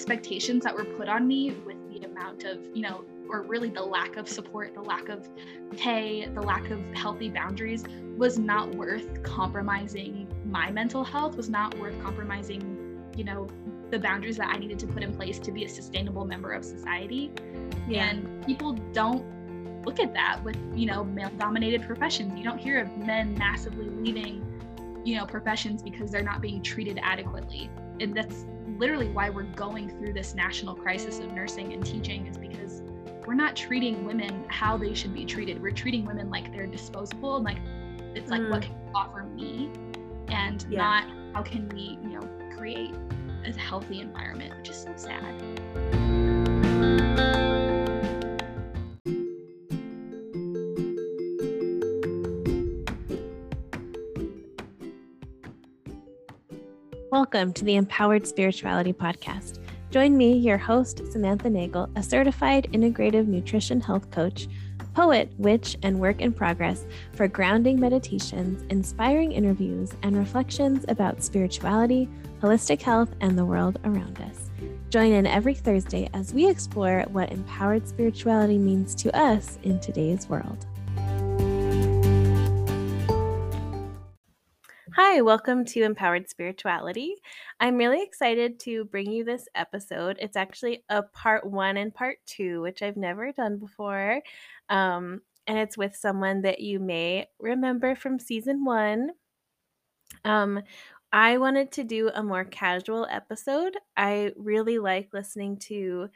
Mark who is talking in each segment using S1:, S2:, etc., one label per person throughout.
S1: expectations that were put on me with the amount of, you know, or really the lack of support, the lack of pay, the lack of healthy boundaries was not worth compromising my mental health, was not worth compromising, you know, the boundaries that I needed to put in place to be a sustainable member of society. Yeah. And people don't look at that with, you know, male dominated professions. You don't hear of men massively leaving, you know, professions because they're not being treated adequately. And that's literally why we're going through this national crisis of nursing and teaching is because we're not treating women how they should be treated. We're treating women like they're disposable and like it's like mm. what can you offer me and yeah. not how can we, you know, create a healthy environment, which is so sad.
S2: Welcome to the Empowered Spirituality Podcast. Join me, your host, Samantha Nagel, a certified integrative nutrition health coach, poet, witch, and work in progress for grounding meditations, inspiring interviews, and reflections about spirituality, holistic health, and the world around us. Join in every Thursday as we explore what empowered spirituality means to us in today's world. Hi, welcome to Empowered Spirituality. I'm really excited to bring you this episode. It's actually a part one and part two, which I've never done before. Um, and it's with someone that you may remember from season one. Um, I wanted to do a more casual episode. I really like listening to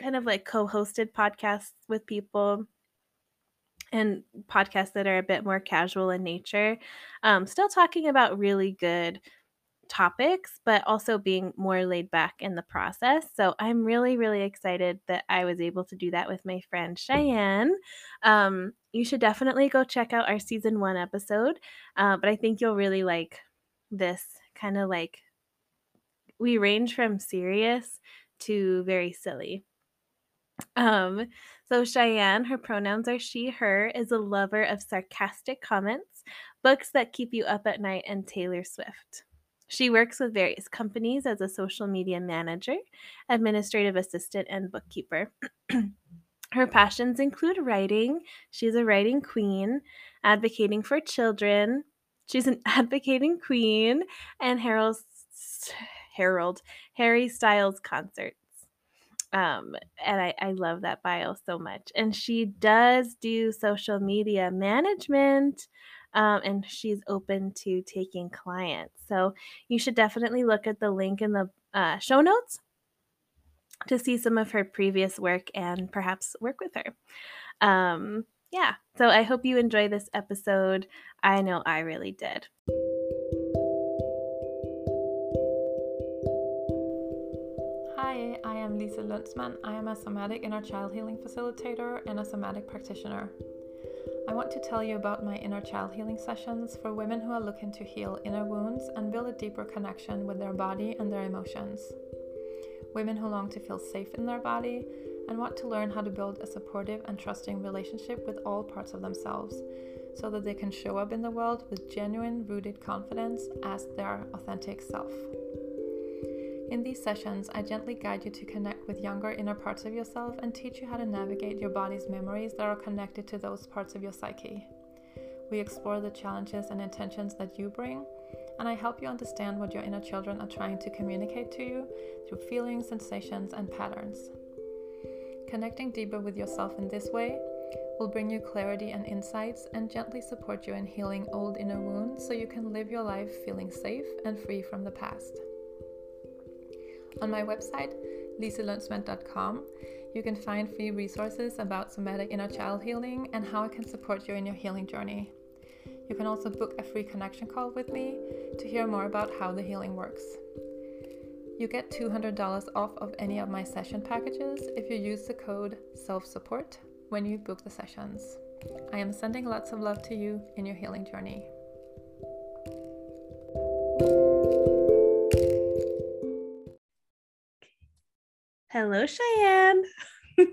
S2: kind of like co hosted podcasts with people and podcasts that are a bit more casual in nature. Um, still talking about really good topics, but also being more laid back in the process. So I'm really, really excited that I was able to do that with my friend Cheyenne. Um, you should definitely go check out our season one episode, uh, but I think you'll really like this kind of like we range from serious to very silly. Um, so Cheyenne, her pronouns are she, her, is a lover of sarcastic comments, books that keep you up at night, and Taylor Swift. She works with various companies as a social media manager, administrative assistant, and bookkeeper. Her passions include writing. She's a writing queen, advocating for children, She's an advocating queen and Harold Harold Harry Styles concerts. Um, and I, I love that bio so much. And she does do social media management. Um, and she's open to taking clients. So you should definitely look at the link in the uh, show notes to see some of her previous work and perhaps work with her. Um, yeah, so I hope you enjoy this episode. I know I really did.
S3: Am Lisa Lundsman. I am a somatic inner child healing facilitator and a somatic practitioner. I want to tell you about my inner child healing sessions for women who are looking to heal inner wounds and build a deeper connection with their body and their emotions. Women who long to feel safe in their body and want to learn how to build a supportive and trusting relationship with all parts of themselves so that they can show up in the world with genuine, rooted confidence as their authentic self. In these sessions, I gently guide you to connect with younger inner parts of yourself and teach you how to navigate your body's memories that are connected to those parts of your psyche. We explore the challenges and intentions that you bring, and I help you understand what your inner children are trying to communicate to you through feelings, sensations, and patterns. Connecting deeper with yourself in this way will bring you clarity and insights and gently support you in healing old inner wounds so you can live your life feeling safe and free from the past. On my website, lisalundsman.com, you can find free resources about somatic inner child healing and how I can support you in your healing journey. You can also book a free connection call with me to hear more about how the healing works. You get $200 off of any of my session packages if you use the code SELF-SUPPORT when you book the sessions. I am sending lots of love to you in your healing journey.
S2: Hello, Cheyenne.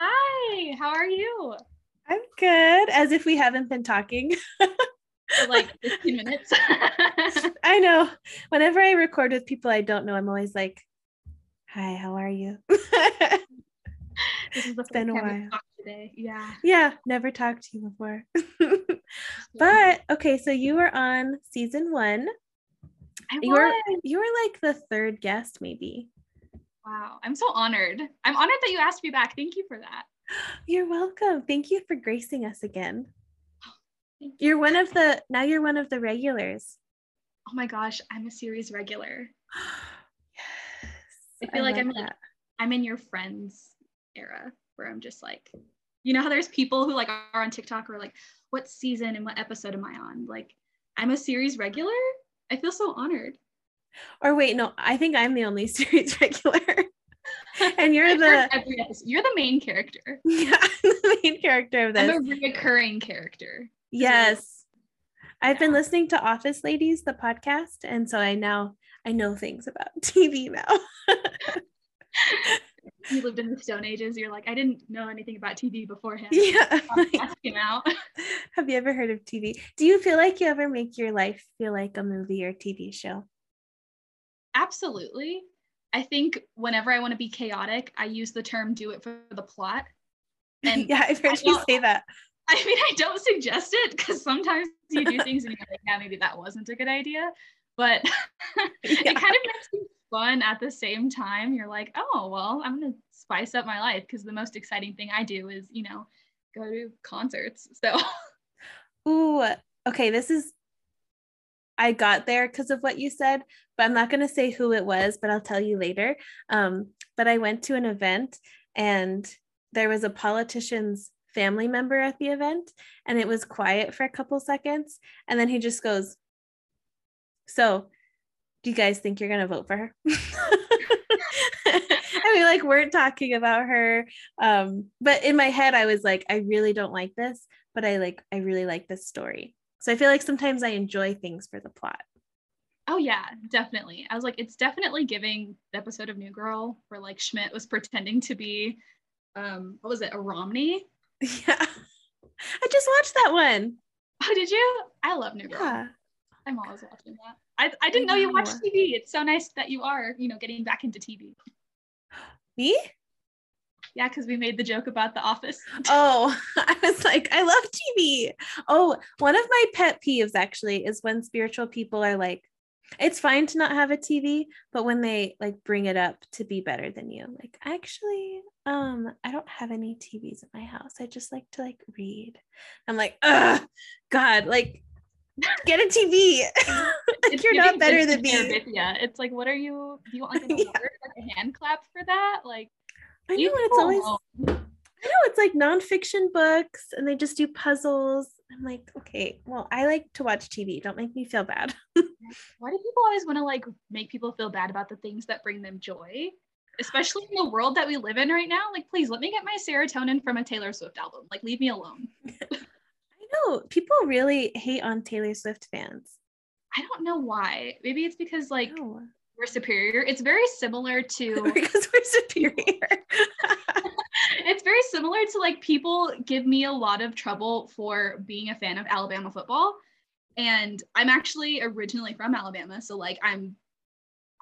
S1: Hi, how are you?
S2: I'm good, as if we haven't been talking.
S1: for like 15 minutes.
S2: I know. Whenever I record with people I don't know, I'm always like, Hi, how are you?
S1: This is the
S2: It's been a
S1: first time we
S2: while.
S1: today. Yeah.
S2: yeah, never talked to you before. but okay, so you were on season one.
S1: I
S2: You were
S1: was.
S2: you were like the third guest, maybe.
S1: Wow. I'm so honored. I'm honored that you asked me back. Thank you for that.
S2: You're welcome. Thank you for gracing us again.
S1: You.
S2: You're one of the now you're one of the regulars.
S1: Oh my gosh, I'm a series regular.
S2: yes.
S1: I feel like I'm like- I'm in your friends era where I'm just like, you know how there's people who like are on TikTok or like, what season and what episode am I on? Like, I'm a series regular. I feel so honored.
S2: Or wait, no, I think I'm the only series regular. and you're the.
S1: You're the main character.
S2: yeah, the main character of this.
S1: I'm a reoccurring character.
S2: Yes. I've been listening to Office Ladies, the podcast, and so I now I know things about TV now.
S1: You lived in the Stone Ages. You're like, I didn't know anything about TV beforehand.
S2: yeah.
S1: Came out.
S2: Have you ever heard of TV? Do you feel like you ever make your life feel like a movie or TV show?
S1: Absolutely. I think whenever I want to be chaotic, I use the term do it for the plot. And
S2: yeah, I've heard
S1: I
S2: you say that.
S1: I mean, I don't suggest it because sometimes you do things and you're like, yeah, maybe that wasn't a good idea. But
S2: Yeah.
S1: it kind of makes it fun at the same time. You're like, oh, well, I'm going to spice up my life because the most exciting thing I do is, you know, go to concerts. So,
S2: Ooh, okay. This is, I got there because of what you said, but I'm not going to say who it was, but I'll tell you later. Um, but I went to an event and there was a politician's family member at the event, and it was quiet for a couple seconds. And then he just goes, So, do you guys think you're going to vote for her? and we like weren't talking about her. Um, but in my head, I was like, I really don't like this but I like I really like this story. So I feel like sometimes I enjoy things for the plot.
S1: oh, yeah, definitely. I was like, it's definitely giving the episode of New Girl where like Schmidt was pretending to be, um, what was it, a Romney?
S2: Yeah. I just watched that one.
S1: Oh, did you? I love New Girl.
S2: Yeah.
S1: I'm always watching that. I, I didn't know you watched TV. It's so nice that you are, you know, getting back into TV.
S2: Me?
S1: Yeah, because we made the joke about The Office.
S2: Oh, I was like, I love TV. Oh, one of my pet peeves actually is when spiritual people are like, it's fine to not have a TV, but when they like bring it up to be better than you, like actually, um, I don't have any TVs in my house. I just like to like read. I'm like, ugh, God, like get a TV. like you're not better than me.
S1: Yeah, It's like, what are you? Do you want like
S2: Yeah.
S1: like a hand clap for that? Like,
S2: I know it's always. I know it's like nonfiction books and they just do puzzles. I'm like, okay, well, I like to watch TV. Don't make me feel bad.
S1: Why do people always want to like make people feel bad about the things that bring them joy? Especially in the world that we live in right now. Like, please let me get my serotonin from a Taylor Swift album. Like, leave me alone.
S2: I know people really hate on Taylor Swift fans.
S1: I don't know why. Maybe it's because like
S2: No.
S1: We're superior. It's very similar to
S2: because we're superior.
S1: it's very similar to like people give me a lot of trouble for being a fan of Alabama football. And I'm actually originally from Alabama. So like I'm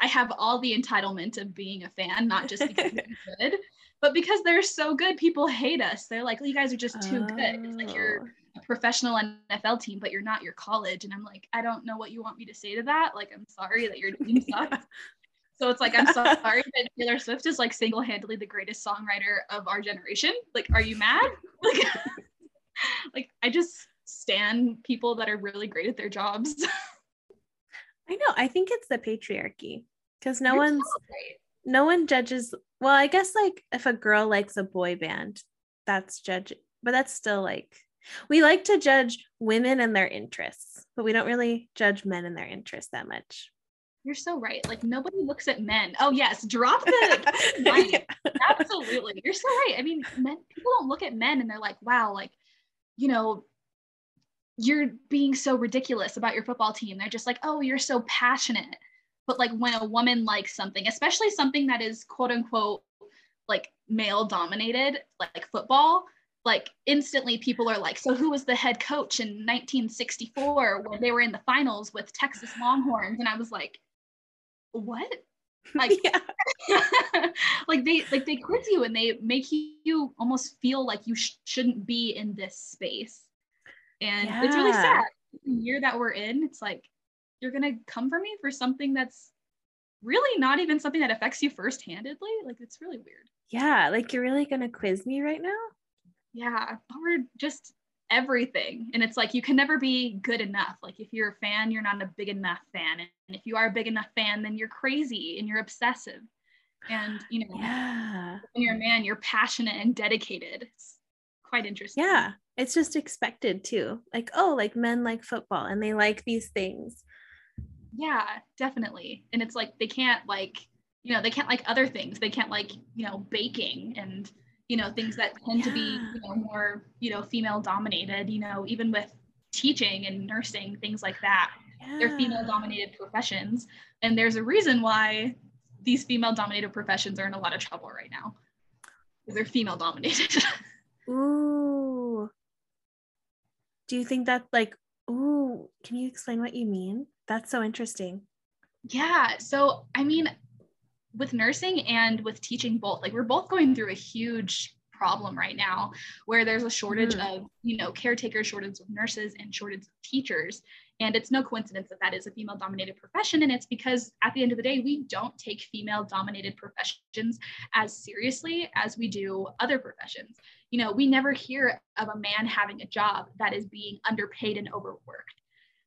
S1: I have all the entitlement of being a fan, not just because they're good, but because they're so good, people hate us. They're like, you guys are just too good. It's like you're
S2: Oh.
S1: A professional NFL team, but you're not your college. And I'm like, I don't know what you want me to say to that. Like, I'm sorry that your team sucks. So it's like, I'm so sorry that Taylor Swift is like single handedly the greatest songwriter of our generation. Like, are you mad? Like, like I just stand people that are really great at their jobs.
S2: I know. I think it's the patriarchy because no
S1: You're
S2: one's
S1: so right.
S2: no one judges. Well, I guess like if a girl likes a boy band, that's judge, but that's still like we like to judge women and their interests, but we don't really judge men and their interests that much.
S1: You're so right. Like, nobody looks at men. Oh, yes. Drop the Right. absolutely you're so right i mean men people don't look at men and they're like wow like you know you're being so ridiculous about your football team they're just like oh you're so passionate but like when a woman likes something especially something that is quote unquote like male dominated like football like instantly people are like so who was the head coach in 1964 when they were in the finals with texas longhorns and i was like what Like, like they like they quiz you and they make you almost feel like you sh- shouldn't be in this space, and yeah. it's really sad. The year that we're in, it's like you're gonna come for me for something that's really not even something that affects you first-handedly. Like it's really weird.
S2: Yeah, like you're really gonna quiz me right now?
S1: Yeah, or just everything. And it's like you can never be good enough. Like if you're a fan, you're not a big enough fan. And if you are a big enough fan, then you're crazy and you're obsessive. And you know, yeah. when you're a man, you're passionate and dedicated. It's quite interesting.
S2: Yeah. It's just expected too. Like, oh, like men like football and they like these things.
S1: Yeah, definitely. And it's like they can't like, you know, they can't like other things. They can't like, you know, baking and you know things that tend yeah. to be you know more you know female dominated you know even with teaching and nursing things like that. Yeah. they're female dominated professions. And there's a reason why these female dominated professions are in a lot of trouble right now. Because they're female dominated.
S2: Ooh. Do you think that like ooh can you explain what you mean? That's so interesting.
S1: Yeah. So i mean with nursing and with teaching both like we're both going through a huge problem right now where there's a shortage mm. of you know caretakers shortage of nurses and shortage of teachers. And it's no coincidence that that is a female dominated profession. And it's because at the end of the day we don't take female dominated professions as seriously as we do other professions. You know we never hear of a man having a job that is being underpaid and overworked.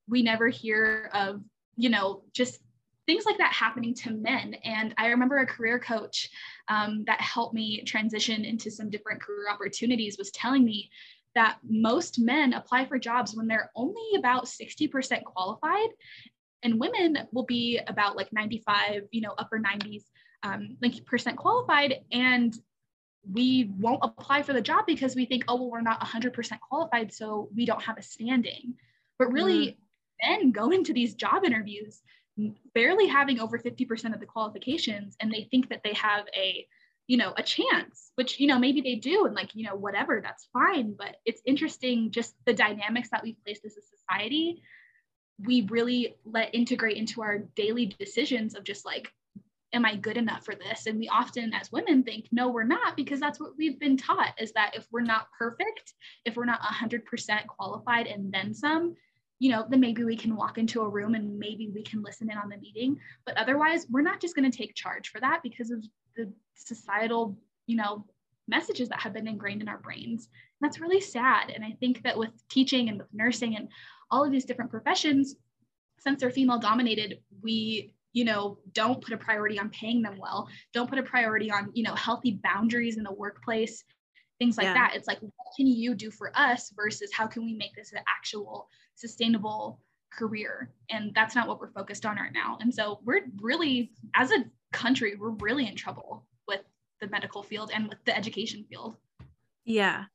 S1: We never hear of you know just things like that happening to men. And I remember a career coach um, that helped me transition into some different career opportunities was telling me that most men apply for jobs when they're only about 60% qualified and women will be about like 95 you know upper 90s um, like percent qualified and we won't apply for the job because we think oh well we're not 100% qualified so we don't have a standing but really mm. men go into these job interviews barely having over 50% of the qualifications and they think that they have a you know a chance which you know maybe they do and like you know whatever that's fine but it's interesting just the dynamics that we've placed as a society. We really let integrate into our daily decisions of just like am i good enough for this? And we often as women think no we're not because that's what we've been taught is that if we're not perfect if we're not 100% qualified and then some you know, then maybe we can walk into a room and maybe we can listen in on the meeting. But otherwise, we're not just going to take charge for that because of the societal, you know, messages that have been ingrained in our brains. And that's really sad. And I think that with teaching and with nursing and all of these different professions, since they're female dominated, we you know don't put a priority on paying them well don't put a priority on you know healthy boundaries in the workplace things like yeah. that it's like what can you do for us versus how can we make this an actual sustainable career. And that's not what we're focused on right now. And so we're really as a country we're really in trouble with the medical field and with the education field.
S2: Yeah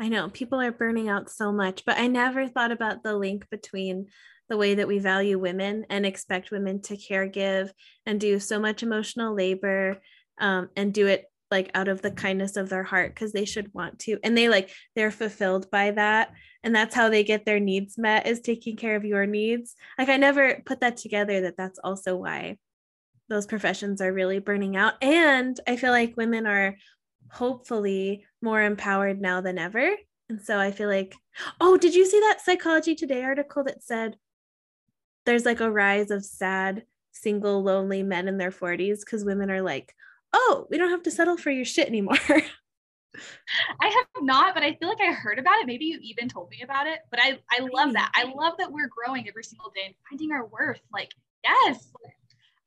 S2: i know. People are burning out so much but i never thought about the link between the way that we value women and expect women to care give and do so much emotional labor um, and do it like out of the kindness of their heart because they should want to. And they like they're fulfilled by that and that's how they get their needs met is taking care of your needs. Like i never put that together that that's also why those professions are really burning out. And i feel like women are hopefully more empowered now than ever. And so i feel like oh did you see that psychology today article that said there's like a rise of sad single lonely men in their 40s because women are like oh, we don't have to settle for your shit anymore.
S1: I have not, but I feel like I heard about it. Maybe you even told me about it. But I, I love that. I love that we're growing every single day and finding our worth. Like, yes,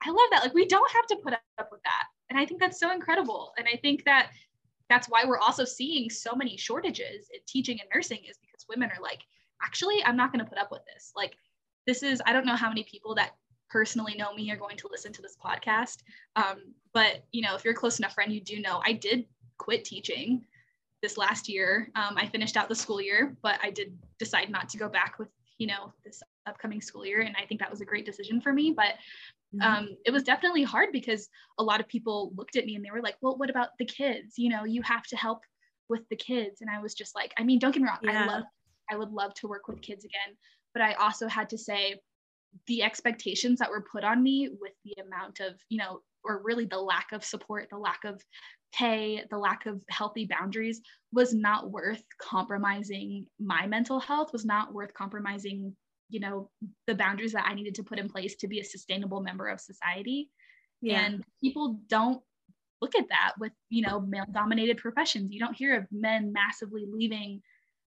S1: I love that. Like, we don't have to put up with that. And I think that's so incredible. And I think that that's why we're also seeing so many shortages in teaching and nursing is because women are like, actually, I'm not going to put up with this. Like, this is, I don't know how many people that personally know me are going to listen to this podcast. Um, but you know, if you're a close enough friend, you do know I did quit teaching this last year. Um, I finished out the school year, but I did decide not to go back with you know this upcoming school year, and I think that was a great decision for me. But mm-hmm. um, it was definitely hard because a lot of people looked at me and they were like, "Well, what about the kids? You know, you have to help with the kids." And I was just like, I mean, don't get me wrong, yeah. I love, I would love to work with kids again, but I also had to say the expectations that were put on me with the amount of you know or really the lack of support, the lack of pay, the lack of healthy boundaries was not worth compromising my mental health, was not worth compromising, you know, the boundaries that I needed to put in place to be a sustainable member of society. Yeah. And people don't look at that with, you know, male dominated professions. You don't hear of men massively leaving,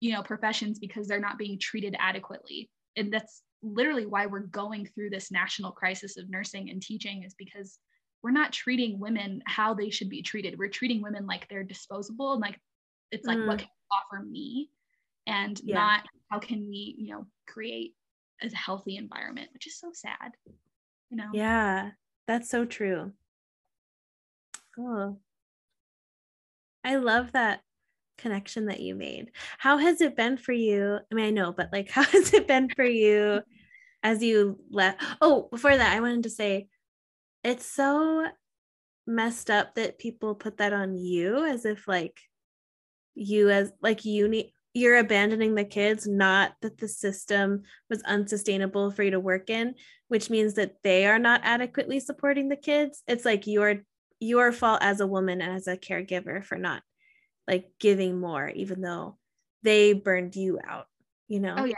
S1: you know, professions because they're not being treated adequately. And that's literally why we're going through this national crisis of nursing and teaching is because we're not treating women how they should be treated. We're treating women like they're disposable and like it's like mm. what can you offer me and yeah. not how can we, you know, create a healthy environment, which is so sad. You know.
S2: Yeah, that's so true. Oh. I love that connection that you made. How has it been for you? I mean, I know, but like how has it been for you as you left? Oh, before that, I wanted to say it's so messed up that people put that on you as if like you as like you need you're abandoning the kids not that the system was unsustainable for you to work in which means that they are not adequately supporting the kids. It's like your your fault as a woman and as a caregiver for not like giving more even though they burned you out you know?
S1: Oh yeah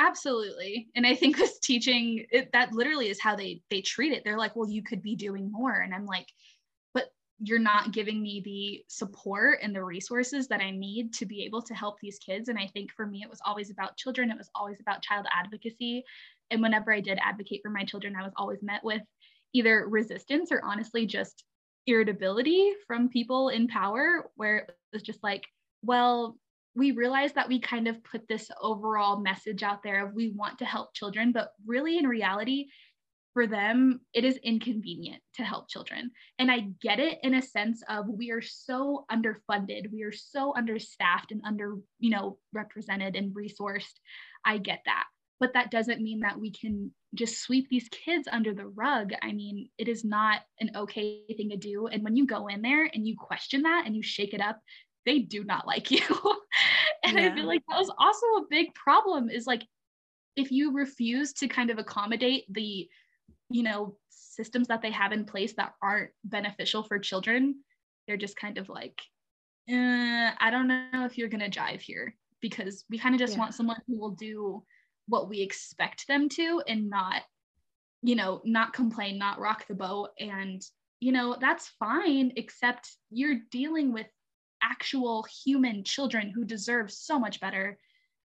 S1: absolutely. And i think this teaching it, that literally is how they they treat it. They're like well you could be doing more. And i'm like but you're not giving me the support and the resources that i need to be able to help these kids. And i think for me it was always about children. It was always about child advocacy. And whenever i did advocate for my children i was always met with either resistance or honestly just irritability from people in power where it was just like well we realized that we kind of put this overall message out there of we want to help children, but really in reality, for them, it is inconvenient to help children. And I get it in a sense of we are so underfunded, we are so understaffed and under, you know, represented and resourced. I get that. But that doesn't mean that we can just sweep these kids under the rug. I mean, it is not an okay thing to do. And when you go in there and you question that and you shake it up, they do not like you. and yeah. I feel like that was also a big problem is like if you refuse to kind of accommodate the, you know, systems that they have in place that aren't beneficial for children, they're just kind of like, eh, I don't know if you're gonna jive here because we kind of just yeah. want someone who will do what we expect them to and not, you know, not complain, not rock the boat. And, you know, that's fine, except you're dealing with actual human children who deserve so much better.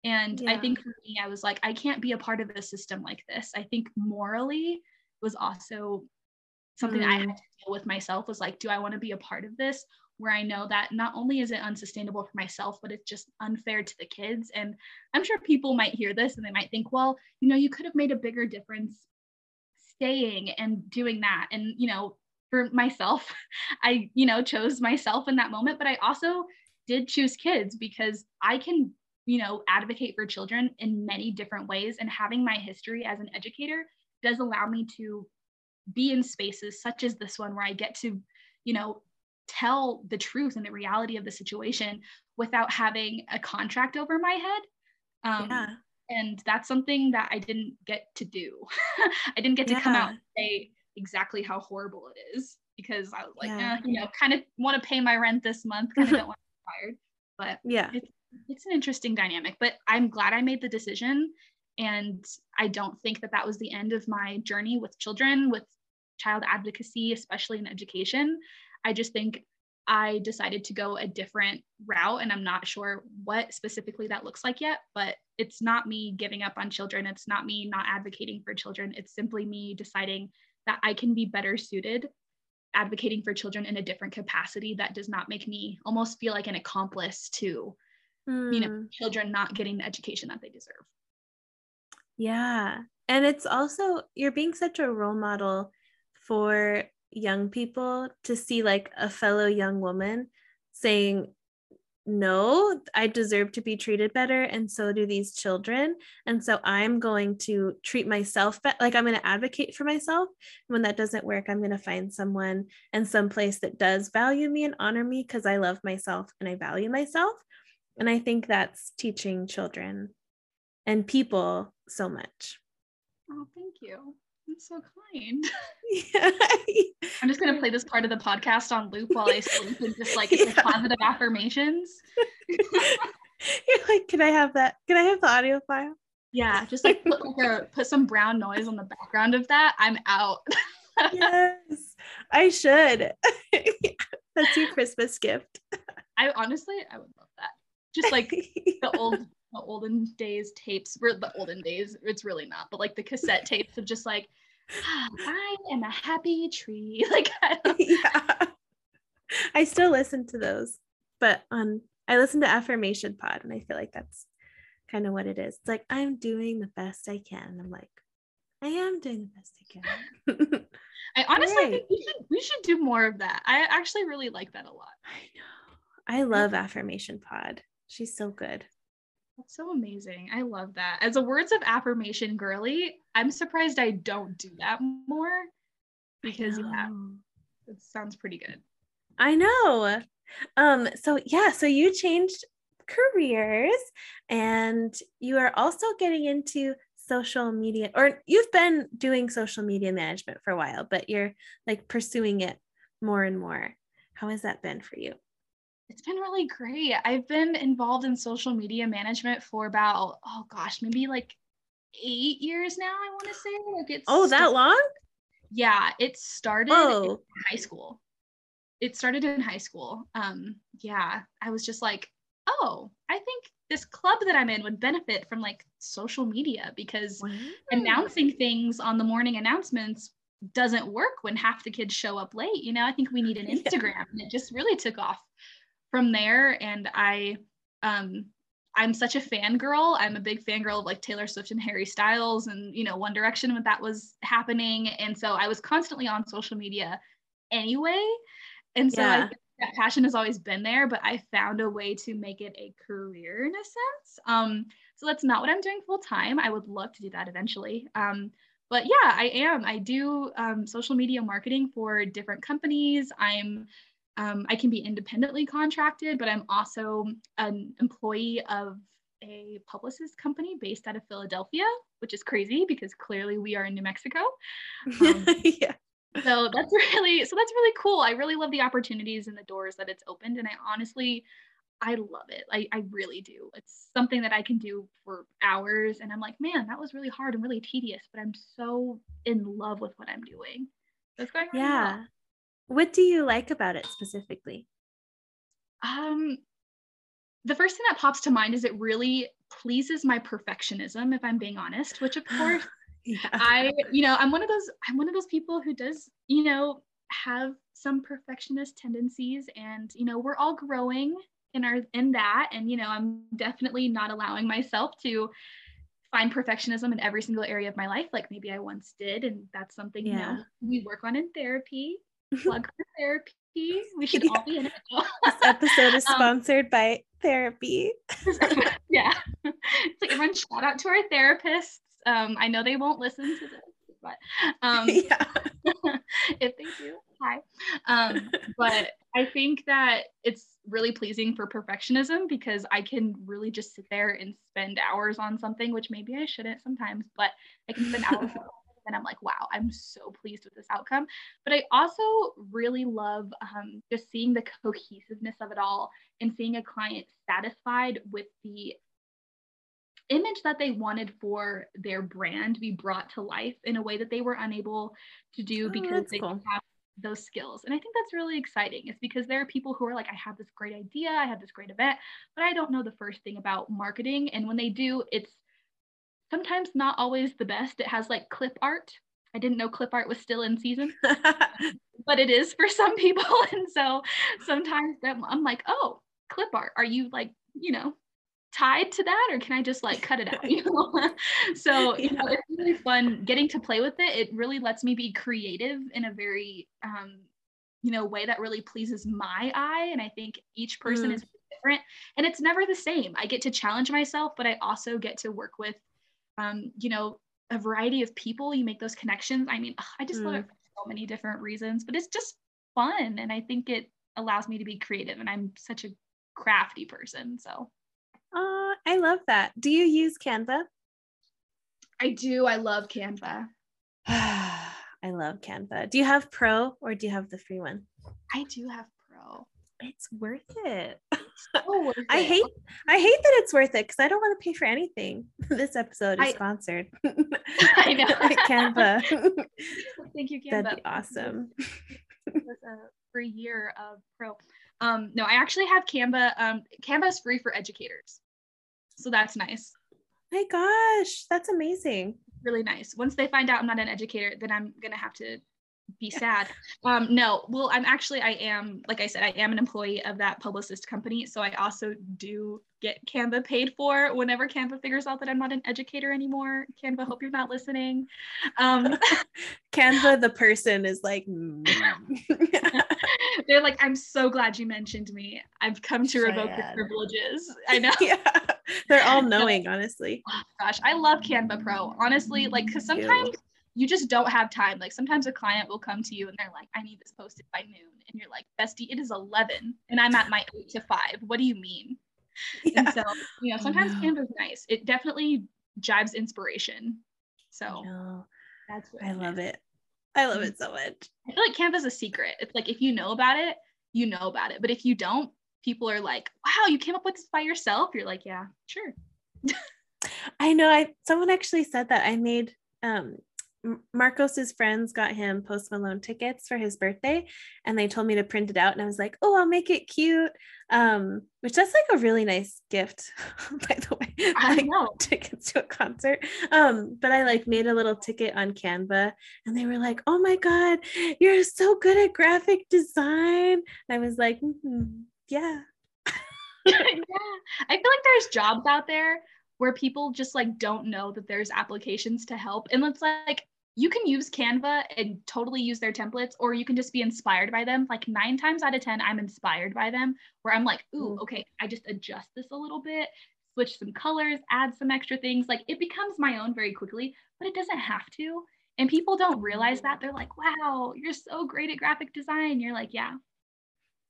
S1: And yeah. I think for me, I was like, I can't be a part of a system like this. I think morally was also something mm. I had mm. to deal with myself was like, do I want to be a part of this? Where I know that not only is it unsustainable for myself, but it's just unfair to the kids. And I'm sure people might hear this and they might think, well, you know, you could have made a bigger difference staying and doing that. And, you know, for myself. I, you know, chose myself in that moment, but I also did choose kids because I can, you know, advocate for children in many different ways. And having my history as an educator does allow me to be in spaces such as this one where I get to, you know, tell the truth and the reality of the situation without having a contract over my head. Um, yeah. And that's something that I didn't get to do. I didn't get to yeah. come out and say, exactly how horrible it is because I was like, yeah. eh, you know, kind of want to pay my rent this month, kind of don't want to be fired. But
S2: yeah,
S1: it's, it's an interesting dynamic. But I'm glad I made the decision. And I don't think that that was the end of my journey with children, with child advocacy, especially in education. I just think I decided to go a different route, and I'm not sure what specifically that looks like yet, but it's not me giving up on children. It's not me not advocating for children. It's simply me deciding that I can be better suited advocating for children in a different capacity that does not make me almost feel like an accomplice to mm. you know hmm. children not getting the education that they deserve
S2: yeah and it's also you're being such a role model for young people to see like a fellow young woman saying no, I deserve to be treated better, and so do these children. And so I'm going to treat myself be- like I'm going to advocate for myself. When that doesn't work, I'm going to find someone and some place that does value me and honor me because I love myself and I value myself. And I think that's teaching children and people so much.
S1: Oh, thank you. That's so kind. Yeah. I'm just gonna play this part of the podcast on loop while I sleep and just like yeah. positive affirmations.
S2: You're like, can I have that? Can I have the audio file?
S1: Yeah, just like put, like a, put some brown noise on the background of that. I'm out.
S2: yes, I should. That's your Christmas gift.
S1: I honestly, I would love that. Just like the old, the olden days tapes. Were the olden days. It's really not, but like the cassette tapes of just like, I am a happy tree. Like, I yeah.
S2: I still listen to those, but on I listen to Affirmation Pod, and I feel like that's kind of what it is. It's like I'm doing the best I can. I'm like, I am doing the best I
S1: can. I honestly right. think we should we should do more of that. I actually really like that a lot.
S2: I know. I love Affirmation Pod. She's so good.
S1: That's so amazing. I love that. As a words of affirmation girly, I'm surprised I don't do that more because yeah, it sounds pretty good.
S2: I know. Um so yeah, so you changed careers and you are also getting into social media or you've been doing social media management for a while but you're like pursuing it more and more how has that been for you
S1: it's been really great i've been involved in social media management for about oh gosh maybe like eight years now i want to say like
S2: it's oh that long
S1: yeah it started in high school it started in high school um yeah i was just like oh i think this club that I'm in would benefit from like social media because wow. announcing things on the morning announcements doesn't work when half the kids show up late. You know, I think we need an Instagram. Yeah. And it just really took off from there. And I um I'm such a fangirl. I'm a big fangirl of like Taylor Swift and Harry Styles and you know One Direction when that was happening. And so I was constantly on social media anyway. And so yeah. That passion has always been there, but I found a way to make it a career in a sense. Um, so that's not what I'm doing full time. I would love to do that eventually. Um, but yeah, I am. I do um, social media marketing for different companies. I'm um, I can be independently contracted, but I'm also an employee of a publicist company based out of Philadelphia, which is crazy because clearly we are in New Mexico. Um, yeah. so that's really so that's really cool. I really love the opportunities and the doors that it's opened and i honestly i love it. I, I really do. It's something that i can do for hours and i'm like man that was really hard and really tedious but i'm so in love with what i'm doing.
S2: That's going yeah. well. What do you like about it specifically
S1: um the first thing that pops to mind is it really pleases my perfectionism if i'm being honest which of course yeah. I, you know, I'm one of those, I'm one of those people who does, you know, have some perfectionist tendencies and, you know, we're all growing in our, in that. And, you know, I'm definitely not allowing myself to find perfectionism in every single area of my life. Like maybe I once did. And that's something, yeah. you know, we work on in therapy, plug for therapy. We should yeah. all be in it.
S2: this episode is um, sponsored um, by therapy.
S1: yeah. It's like everyone shout out to our therapists. Um, I know they won't listen to this, but um, if they do, hi. Um, but I think that it's really pleasing for perfectionism because I can really just sit there and spend hours on something, which maybe I shouldn't sometimes, but I can spend hours and I'm like, wow, I'm so pleased with this outcome. But I also really love um, just seeing the cohesiveness of it all and seeing a client satisfied with the image that they wanted for their brand be brought to life in a way that they were unable to do oh, because they cool. didn't have those skills. And I think that's really exciting. It's because there are people who are like, I have this great idea, I have this great event, but I don't know the first thing about marketing. And when they do, it's sometimes not always the best. It has like clip art. I didn't know clip art was still in season, but it is for some people. And so sometimes I'm like, oh, clip art. Are you like, you know, tied to that or can I just like cut it out? You know? so you know, it's really fun getting to play with it. It really lets me be creative in a very um, you know, way that really pleases my eye. And I think each person mm. is different and it's never the same. I get to challenge myself, but I also get to work with um, you know, a variety of people. You make those connections. I mean, I just mm. love it for so many different reasons, but it's just fun. And I think it allows me to be creative and I'm such a crafty person. So
S2: Oh, I love that. Do you use Canva?
S1: I do. I love Canva.
S2: I love Canva. Do you have Pro or do you have the free one?
S1: I do have Pro.
S2: It's worth it.
S1: So
S2: I hate I hate that it's worth it because I don't want to pay for anything. This episode is
S1: I-
S2: sponsored.
S1: I know.
S2: Canva.
S1: Thank you, Canva.
S2: That'd be awesome.
S1: was a free year of pro. Um, no, I actually have Canva. Um, Canva is free for educators, so that's nice.
S2: My gosh, that's amazing.
S1: Really nice. Once they find out I'm not an educator, then I'm gonna have to be sad. Um, no, well, I'm actually I am like I said, I am an employee of that publicist company, so I also do get Canva paid for whenever Canva figures out that I'm not an educator anymore. Canva, hope you're not listening. Um,
S2: Canva, the person, is like, mm.
S1: they're like, I'm so glad you mentioned me. I've come to revoke the
S2: Sad.
S1: privileges. I know.
S2: yeah, they're all knowing, honestly.
S1: Gosh, I love Canva Pro. Honestly, like, because sometimes you just don't have time. Like, sometimes a client will come to you and they're like, I need this posted by noon. And you're like, Bestie, it is 11 and I'm at my eight to five. What do you mean?
S2: Yeah.
S1: And so, you know, sometimes
S2: know.
S1: Canva's nice. It definitely jives inspiration. So
S2: No,
S1: that's
S2: I love it. I love
S1: Mm.
S2: it so much.
S1: I feel like Canva's a secret. It's like if you know about it, you know about it. But if you don't, people are like, wow, you came up with this by yourself. You're like, yeah, sure.
S2: I know. I someone actually said that I made um Marcos's friends got him Post Malone tickets for his birthday, and they told me to print it out, and I was like, "Oh, I'll make it cute." Um, which that's like a really nice gift, by the way.
S1: I
S2: like
S1: know.
S2: tickets to a concert. Um, but I like made a little ticket on Canva, and they were like, "Oh my god, you're so good at graphic design!" And I was like, "Mhm, "Yeah."
S1: yeah. I feel like there's jobs out there where people just like don't know that there's applications to help. And it's like you can use Canva and totally use their templates, or you can just be inspired by them. Like nine times out of 10, I'm inspired by them where I'm like, ooh,
S2: Mm.
S1: okay, I just adjust this a little bit, switch some colors, add some extra things. Like it becomes my own very quickly, but it doesn't have to. And people don't realize that. They're like, wow, you're so great at graphic design. You're like, yeah,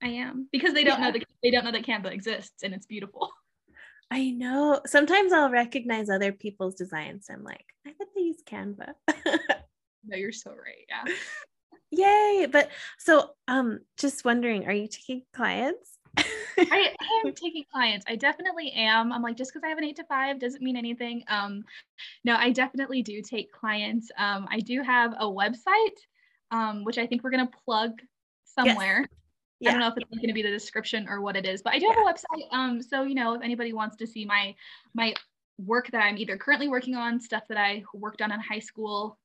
S1: I am. Because they don't know that they don't know that Canva exists and it's beautiful.
S2: I know. Sometimes I'll recognize other people's designs. I'm like, I bet they use Canva.
S1: No, you're so right. Yeah.
S2: Yay. But so um just wondering, are you taking clients?
S1: I am taking clients. I definitely am. I'm like, just because I have an eight to five doesn't mean anything. Um, no, I definitely do take clients. Um, I do have a website, um, which I think we're gonna plug somewhere. I don't know if it's going to be the description or what it is, but I do have a website. Um, so you know, if anybody wants to see my my work that I'm either currently working on, stuff that I worked on in high school,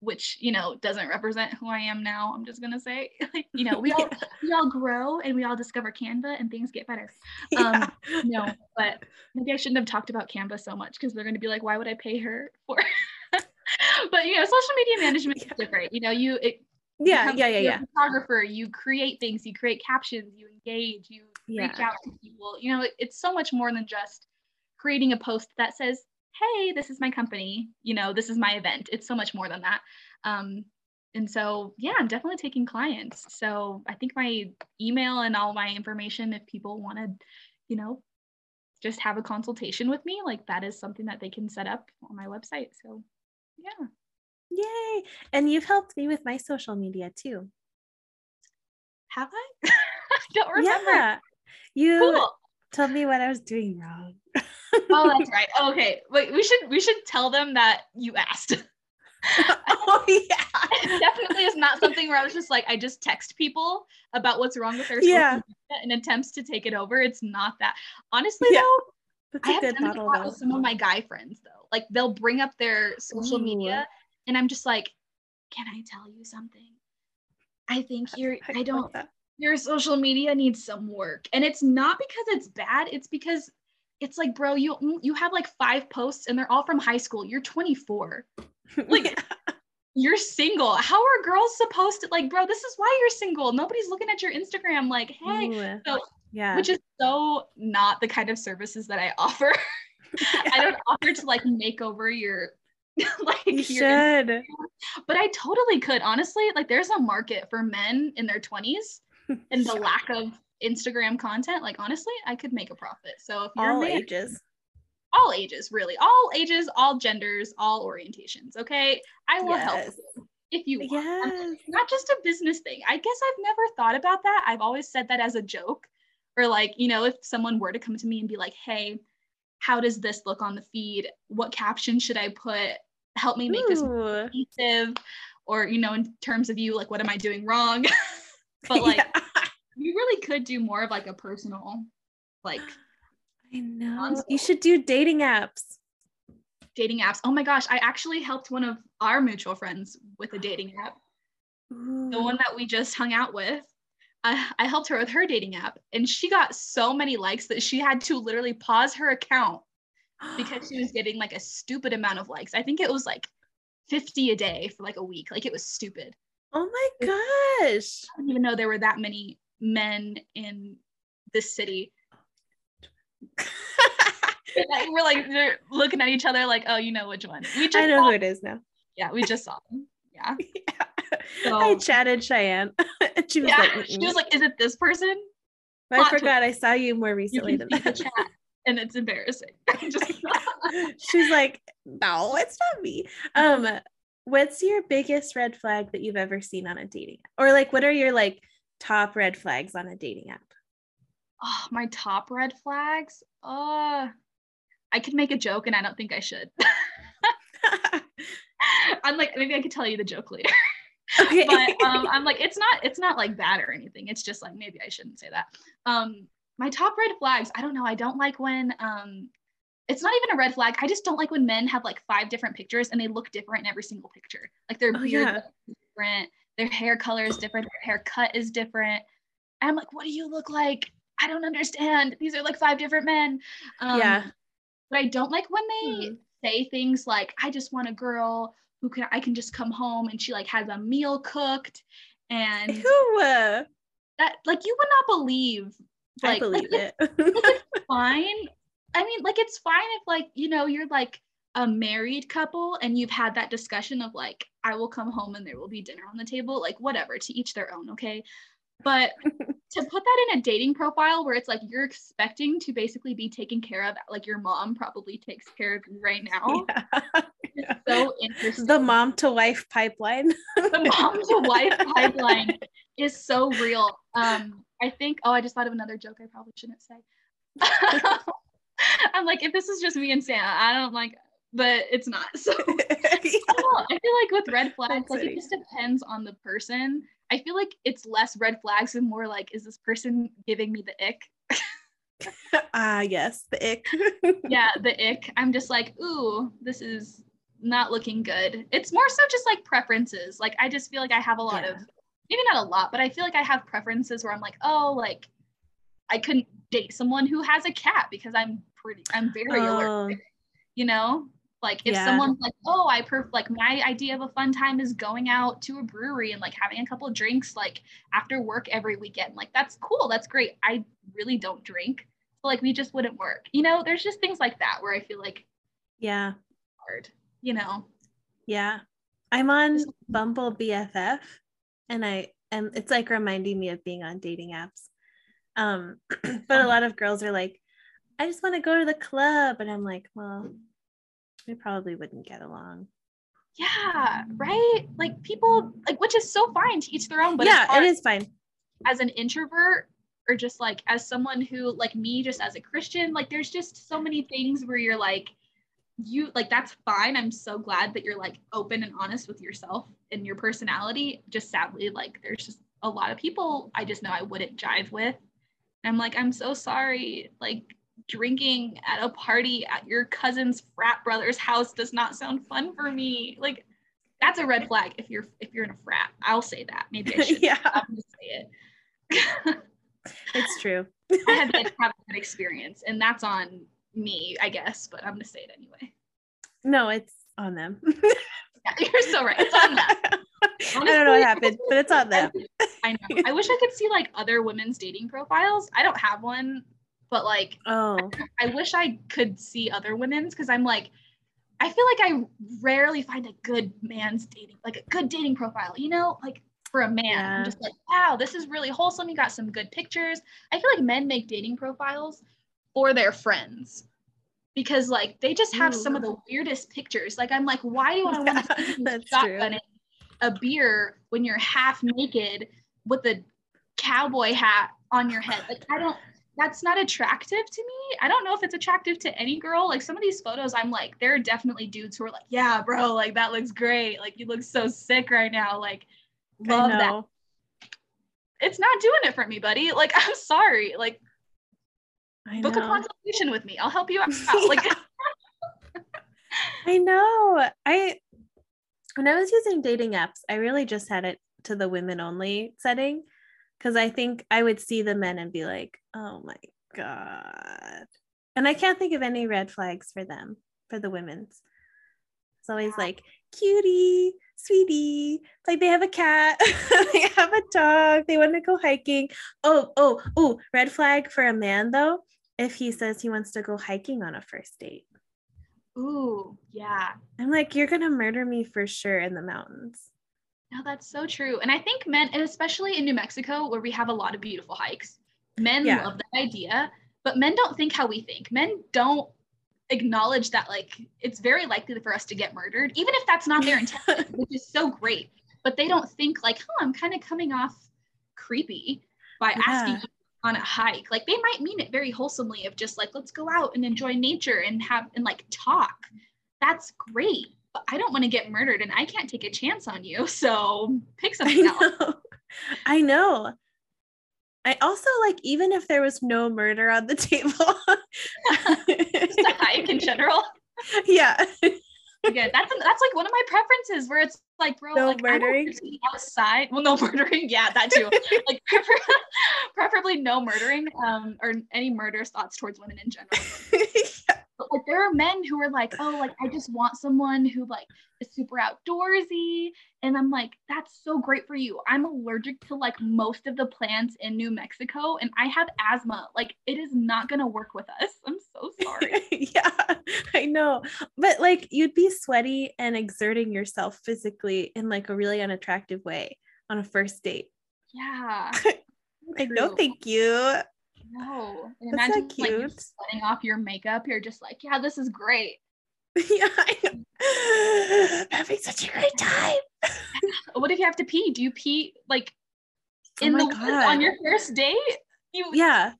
S1: which you know doesn't represent who I am now. I'm just gonna say, like, you know, we all we all grow and we all discover Canva and things get better.
S2: Yeah.
S1: No, but maybe I shouldn't have talked about Canva so much because they're going to be like, why would I pay her for? but you know, social media management is
S2: Yeah.
S1: different. You know, you it,
S2: yeah, yeah, yeah, yeah.
S1: photographer, you create things, you create captions, you engage, you reach out to people. You know, it- it's so much more than just creating a post that says, "Hey, this is my company." You know, this is my event. It's so much more than that. Um, and so, yeah, I'm definitely taking clients. So I think my email and all my information, if people want to, you know, just have a consultation with me, like that is something that they can set up on my website. So, yeah.
S2: Yay. And you've helped me with my social media too.
S1: Have I? I don't remember.
S2: Yeah. You
S1: Cool.
S2: told me what I was doing wrong.
S1: oh, that's right. Okay, wait. We should we should tell them that you asked.
S2: oh yeah.
S1: It definitely is not something where I was just like I just text people about what's wrong with their social
S2: Yeah.
S1: media in attempts to take it over. It's not that. Honestly,
S2: Yeah.
S1: though,
S2: That's
S1: I
S2: a
S1: have done
S2: model
S1: with some of my guy friends though. Like they'll bring up their social
S2: Ooh.
S1: media, and I'm just like, can I tell you something? I think you're.
S2: I
S1: I don't. your social media needs some work and it's not because it's bad it's because it's like bro you mm, you have like five posts and they're all from high school you're 24 Like, you're single how are girls supposed to like bro this is why you're single nobody's looking at your instagram like hey
S2: Ooh.
S1: so-
S2: yeah.
S1: which is so not the kind of services that i offer i don't offer to like make over your like
S2: you should.
S1: but I totally could honestly. Like, there's a market for men in their 20s and the lack of Instagram content. Like, honestly, I could make a profit. So if you're
S2: All
S1: man,
S2: ages.
S1: all ages, really, all ages, all genders, all orientations. Okay, I will help you if you want.
S2: Yes.
S1: Not just a business thing. I guess I've never thought about that. I've always said that as a joke, or like you know, if someone were to come to me and be like, "Hey, how does this look on the feed? What caption should I put? Help me make this
S2: Ooh.
S1: cohesive." Or you know, in terms of you, like, what am I doing wrong? but like,
S2: Yeah.
S1: you really could do more of like a personal, like
S2: I know.
S1: Console.
S2: You should do dating apps.
S1: dating apps. Oh my gosh, I actually helped one of our mutual friends with a dating app. The one that we just hung out with. I, I helped her with her dating app, and she got so many likes that she had to literally pause her account because she was getting like a stupid amount of likes. I think it was like 50 a day for like a week. Like it was stupid.
S2: oh my gosh.
S1: I didn't even know there were that many men in this city. Like, we're like they're looking at each other like, oh, you know which one. We just
S2: I know who it is now.
S1: yeah, we just saw them. Yeah.
S2: I
S1: So-
S2: chatted Cheyenne. she was
S1: yeah.
S2: like,
S1: she
S2: "Mm-mm."
S1: was like, is it this person?
S2: I forgot I saw you more recently than that.
S1: And it's embarrassing. just
S2: She's like, no, it's not me. Um, what's your biggest red flag that you've ever seen on a dating app? Or like what are your like top red flags on a dating app?
S1: oh, my top red flags. Uh I could make a joke and I don't think I should. I'm like, maybe I could tell you the joke later.
S2: okay.
S1: but um, I'm like, it's not, it's not like bad or anything. It's just like maybe I shouldn't say that. Um, my top red flags. I don't know. I don't like when um, it's not even a red flag. I just don't like when men have like five different pictures and they look different in every single picture. Like their
S2: Oh,
S1: beard
S2: yeah.
S1: different, their hair color is different, their haircut is different. And I'm like, what do you look like? I don't understand. These are like five different men. Um,
S2: yeah.
S1: But I don't like when they
S2: Hmm.
S1: say things like, I just want a girl who can I can just come home and she like has a meal cooked and
S2: Ew,
S1: that like you would not believe
S2: I believe
S1: like,
S2: it.
S1: fine. I mean, like it's fine if like, you know, you're like a married couple and you've had that discussion of like, I will come home and there will be dinner on the table, like whatever, to each their own, okay? But to put that in a dating profile where it's like you're expecting to basically be taken care of, like your mom probably takes care of you right now.
S2: Yeah.
S1: It's so interesting.
S2: The mom to wife pipeline.
S1: the mom to wife pipeline is so real. Um, I think. Oh, I just thought of another joke. I probably shouldn't say. I'm like, if this is just me and Sam, I don't like, but it's not. So I. I feel like with red flags,
S2: That's
S1: like
S2: funny.
S1: it just depends on the person. I feel like it's less red flags and more like, is this person giving me the ick?
S2: Ah, yes, the ick.
S1: yeah, the ick. I'm just like, ooh, this is not looking good. It's more so just like preferences. Like I just feel like I have a lot
S2: Yeah.
S1: of maybe not a lot, but I feel like I have preferences where I'm like, oh, like I couldn't date someone who has a cat because I'm pretty I'm very.
S2: Oh,
S1: You know? Like if
S2: Yeah.
S1: someone's like, oh, I perf like my idea of a fun time is going out to a brewery and like having a couple of drinks like after work every weekend. Like that's cool. That's great. I really don't drink. So like we just wouldn't work. You know, there's just things like that where I feel like
S2: yeah,
S1: hard, you know.
S2: yeah. I'm on Bumble BFF, and I and it's like reminding me of being on dating apps. Um, but a lot of girls are like, I just want to go to the club, and I'm like, well, we probably wouldn't get along.
S1: Yeah, right? Like people like which is so fine to each their own, but
S2: yeah, it is fine.
S1: as an introvert or just like as someone who like me just as a Christian, like there's just so many things where you're like you like that's fine. I'm so glad that you're like open and honest with yourself and your personality. Just sadly like there's just a lot of people I just know I wouldn't jive with. And I'm like I'm so sorry. Like drinking at a party at your cousin's frat brother's house does not sound fun for me. Like that's a red flag if you're if you're in a frat. I'll say that. Maybe I should.
S2: yeah,
S1: I'm gonna say it.
S2: it's true.
S1: I had have good experience, and that's on me, I guess. But I'm gonna say it anyway.
S2: No, it's on them.
S1: Yeah, you're so right. It's on that.
S2: I don't know what happened, but it's on them.
S1: I know. I wish I could see like other women's dating profiles. I don't have one, but like
S2: Oh,
S1: I wish I could see other women's because I'm like, I feel like I rarely find a good man's dating, like a good dating profile, you know, like for a man.
S2: Yeah.
S1: I'm just like, wow, this is really wholesome. You got some good pictures. I feel like men make dating profiles for their friends because like they just have Ooh. some of the weirdest pictures. Like I'm like, why do I want to shotgunning a beer when you're half naked with a cowboy hat on your head? Like I don't that's not attractive to me. I don't know if it's attractive to any girl. Like some of these photos, I'm like, there are definitely dudes who are like, yeah, bro, like that looks great. Like you look so sick right now. Like, love that. It's not doing it for me, buddy. Like, I'm sorry. Like, I book a consultation with me. I'll help you out. Like,
S2: I know. I when I was using dating apps, I really just had it to the women only setting because I think I would see the men and be like, oh my God. And I can't think of any red flags for them, for the women's. It's always like, cutie, sweetie. Like they have a cat, they have a dog, they want to go hiking. Oh, oh, oh, red flag for a man though, if he says he wants to go hiking on a first date.
S1: Ooh, yeah.
S2: I'm like, you're gonna murder me for sure in the mountains.
S1: No, that's so true. And I think men, and especially in New Mexico, where we have a lot of beautiful hikes, men yeah. love that idea, but men don't think how we think. Men don't acknowledge that like it's very likely for us to get murdered, even if that's not their intention, which is so great. But they don't think like, oh, I'm kind of coming off creepy by yeah. asking on a hike. Like they might mean it very wholesomely of just like, let's go out and enjoy nature and have and like talk. That's great. But I don't want to get murdered and I can't take a chance on you. So pick something I else.
S2: I know. I also like even if there was no murder on the table.
S1: Just a hike in general.
S2: Yeah.
S1: Again, that's that's like one of my preferences where it's like, bro, no like, murdering outside. Well, no murdering. Yeah, that too. like prefer- preferably no murdering, um, or any murderous thoughts towards women in general. yeah. But like there are men who are like, oh, like I just want someone who like is super outdoorsy. And I'm like, that's so great for you. I'm allergic to like most of the plants in New Mexico and I have asthma. Like it is not gonna work with us. I'm so sorry.
S2: yeah, I know. But like you'd be sweaty and exerting yourself physically in like a really unattractive way on a first date.
S1: Yeah.
S2: like, no, thank you.
S1: No. And That's imagine cute. like sweating off your makeup. You're just like, yeah, this is great.
S2: yeah, I having such a great time.
S1: what if you have to pee? Do you pee like oh in oh the God. on your first date? You
S2: yeah,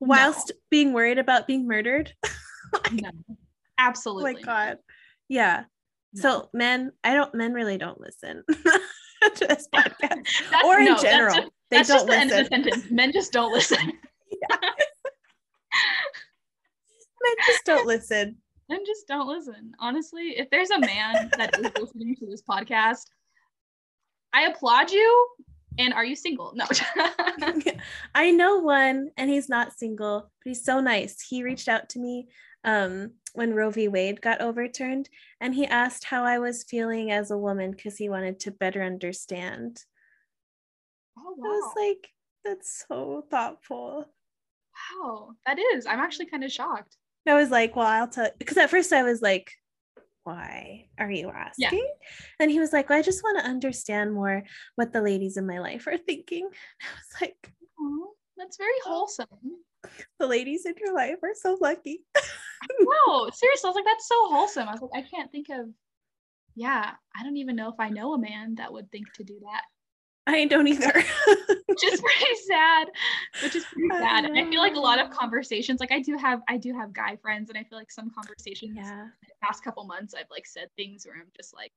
S2: whilst no. being worried about being murdered.
S1: no, absolutely.
S2: Oh my God, yeah. No. So men, I don't. Men really don't listen to this podcast, or in no, general, just, they don't the listen. The.
S1: Men just don't listen.
S2: Men just don't listen.
S1: Men just don't listen. Honestly, if there's a man that is listening to this podcast, I applaud you. And are you single? No.
S2: I know one, and he's not single, but he's so nice. He reached out to me um, when Roe v. Wade got overturned, and he asked how I was feeling as a woman because he wanted to better understand.
S1: Oh, wow.
S2: I was like, that's so thoughtful.
S1: Wow, that is. I'm actually kind of shocked.
S2: I was like, well, I'll tell because at first I was like, why are you asking? Yeah. And he was like, well, I just want to understand more what the ladies in my life are thinking. I was like,
S1: oh, that's very oh, wholesome.
S2: The ladies in your life are so lucky.
S1: no, seriously, I was like, that's so wholesome. I was like, I can't think of, yeah, I don't even know if I know a man that would think to do that.
S2: I don't either.
S1: which is pretty sad. Which is pretty sad. I and I feel like a lot of conversations, like I do have, I do have guy friends, and I feel like some conversations yeah. in the past couple months, I've like said things where I'm just like,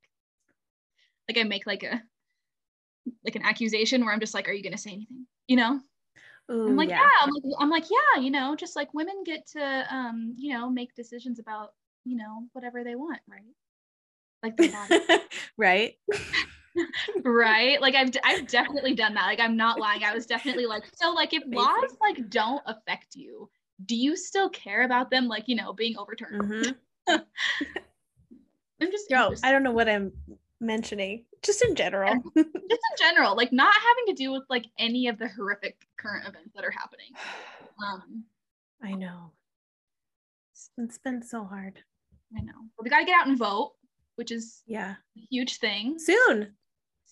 S1: like I make like a, like an accusation where I'm just like, are you gonna say anything? You know? Ooh, I'm like, yeah. yeah. I'm like, I'm like, yeah. You know, just like women get to, um, you know, make decisions about, you know, whatever they want, right? Like the
S2: right
S1: right? Like i've i've definitely done that. Like i'm not lying. I was definitely like so like if Amazing. laws like don't affect you do you still care about them like you know being overturned? Mm-hmm.
S2: i'm just Yo, i don't know what i'm mentioning. Just in general.
S1: Just in general like not having to do with like any of the horrific current events that are happening. Um
S2: i know. It's been so hard.
S1: I know. But we got to get out and vote which is
S2: yeah.
S1: a huge thing.
S2: Soon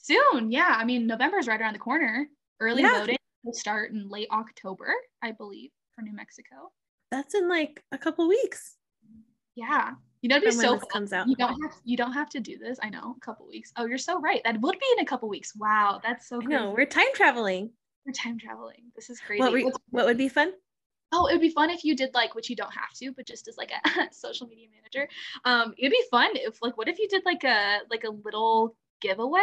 S1: Soon, yeah. I mean, November is right around the corner. Early yeah. voting will start in late October, I believe, for New Mexico.
S2: That's in like a couple weeks.
S1: Yeah. You know, it'd be so
S2: this
S1: fun.
S2: comes out.
S1: You don't have you don't have to do this. I know, a couple weeks. Oh, you're so right. That would be in a couple weeks. Wow, that's so
S2: know we're time traveling.
S1: We're time traveling. This is crazy.
S2: What what would be fun?
S1: oh, it would be fun if you did like which you don't have to, but just as like a social media manager. Um, it'd be fun if like what if you did like a like a little giveaway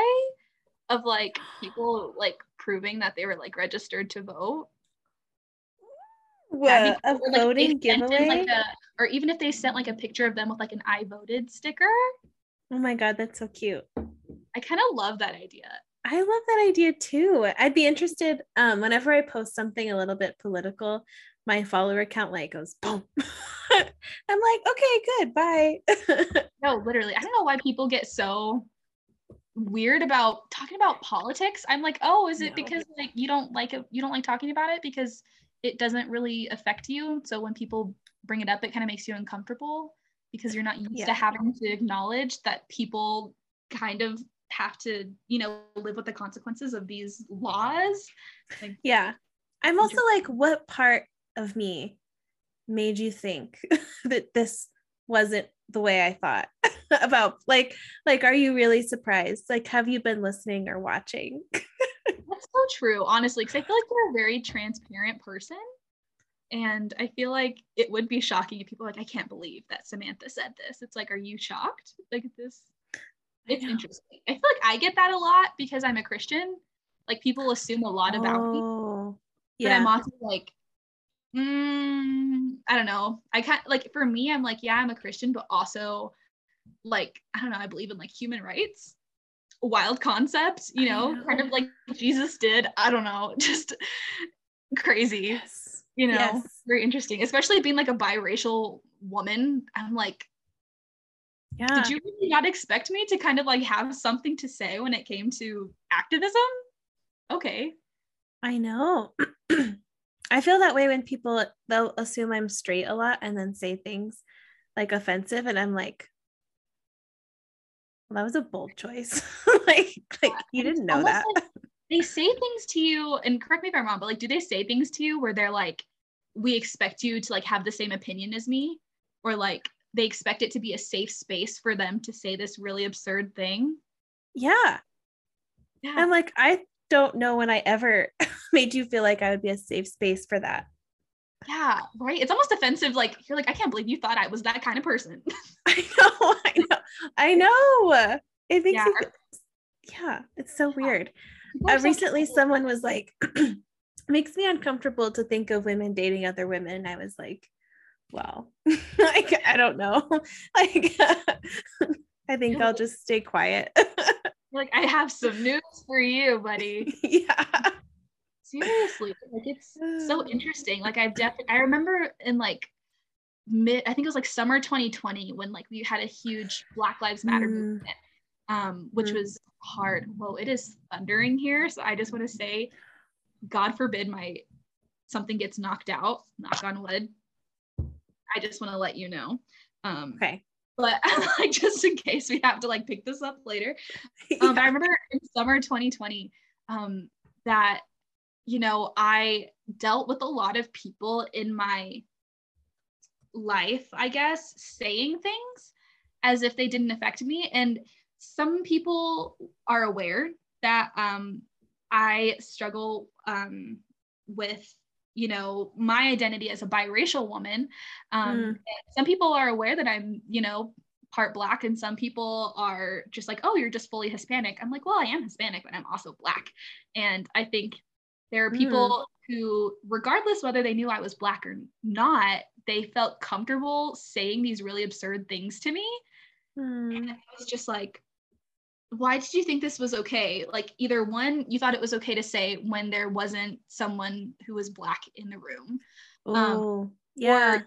S1: of like people like proving that they were like registered to vote.
S2: A.
S1: Like,
S2: voting giveaway?
S1: like a, or even if they sent like a picture of them with like an I voted sticker.
S2: oh my god, that's so cute.
S1: I kind of love that idea.
S2: I love that idea too. I'd be interested um whenever I post something a little bit political, my follower count like goes boom. I'm like, okay, good, bye.
S1: No, literally. I don't know why people get so weird about talking about politics. I'm like, oh, is it
S2: No.
S1: because like you don't like it, you don't like talking about it because it doesn't really affect you. So when people bring it up, it kind of makes you uncomfortable because you're not used
S2: Yeah.
S1: to having to acknowledge that people kind of have to, you know, live with the consequences of these laws. Like,
S2: yeah. I'm also like, what part of me made you think that this wasn't the way I thought about like like are you really surprised? Like have you been listening or watching?
S1: That's so true, honestly, because I feel like you're a very transparent person. And I feel like it would be shocking if people like, I can't believe that Samantha said this. It's like, are you shocked? Like this, it's
S2: know.
S1: interesting. I feel like I get that a lot because I'm a Christian. Like people assume a lot about me,
S2: Oh,
S1: but I'm also like, mm, I don't know. I can't like for me, I'm like, yeah, I'm a Christian, but also like, I don't know, I believe in like human rights. Wild concept, you
S2: I
S1: know, kind of like Jesus did. I don't know, just crazy,
S2: yes.
S1: you know,
S2: Yes.
S1: very interesting, especially being like a biracial woman. I'm like,
S2: Yeah.
S1: did you really not expect me to kind of like have something to say when it came to activism? Okay.
S2: I know. I feel that way when people they'll assume I'm straight a lot and then say things like offensive and I'm like well, that was a bold choice. like like you didn't know that.
S1: like they say things to you, and correct me if I'm wrong, but like, do they say things to you where they're like, we expect you to like have the same opinion as me? Or like they expect it to be a safe space for them to say this really absurd thing?
S2: yeah.
S1: Yeah.
S2: I'm like I don't know when I ever made you feel like I would be a safe space for that.
S1: Yeah, right. It's almost offensive. Like you're like, I can't believe you thought I was that kind of person.
S2: I know, I know, I know. It makes
S1: Yeah.
S2: yeah, it's so weird. Uh, recently someone was like makes me uncomfortable to think of women dating other women and i was like well like i don't know like i think i'll just stay quiet
S1: like, I have some news for you, buddy.
S2: yeah
S1: Seriously, like it's so interesting. Like I've definitely, I remember in like mid, I think it was like summer 2020 when like we had a huge Black Lives Matter
S2: Mm.
S1: movement, um, which
S2: Mm.
S1: was hard. Whoa, it is thundering here. So I just want to say, God forbid my something gets knocked out. Knock on wood. I just want to let you know. Um,
S2: okay
S1: but like just in case we have to like pick this up later. Um, but I remember in summer 2020 um, that, you know, I dealt with a lot of people in my life, I guess, saying things as if they didn't affect me. And some people are aware that um, I struggle um, with, you know, my identity as a biracial woman. Um,
S2: Mm.
S1: Some people are aware that I'm, you know, part black and some people are just like oh you're just fully hispanic i'm like well i am hispanic but i'm also black and i think there are
S2: Mm.
S1: people who regardless whether they knew i was black or not they felt comfortable saying these really absurd things to me
S2: Hmm.
S1: and it was just like why did you think this was okay like either one you thought it was okay to say when there wasn't someone who was black in the room
S2: oh yeah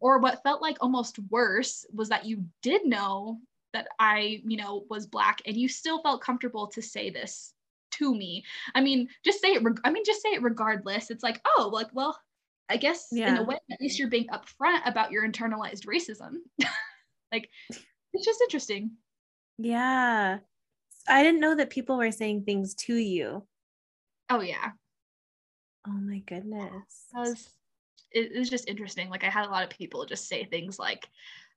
S1: or, or what felt like almost worse was that you did know that I, you know, was black and you still felt comfortable to say this to me. I mean, just say it. reg- I mean, just say it regardless. It's like, oh, like, well, I guess in a way, at least you're being upfront about your internalized racism. like, it's just interesting.
S2: yeah i didn't know that people were saying things to you
S1: Oh yeah,
S2: oh my goodness
S1: it was. It, it was just interesting. Like I had a lot of people just say things like,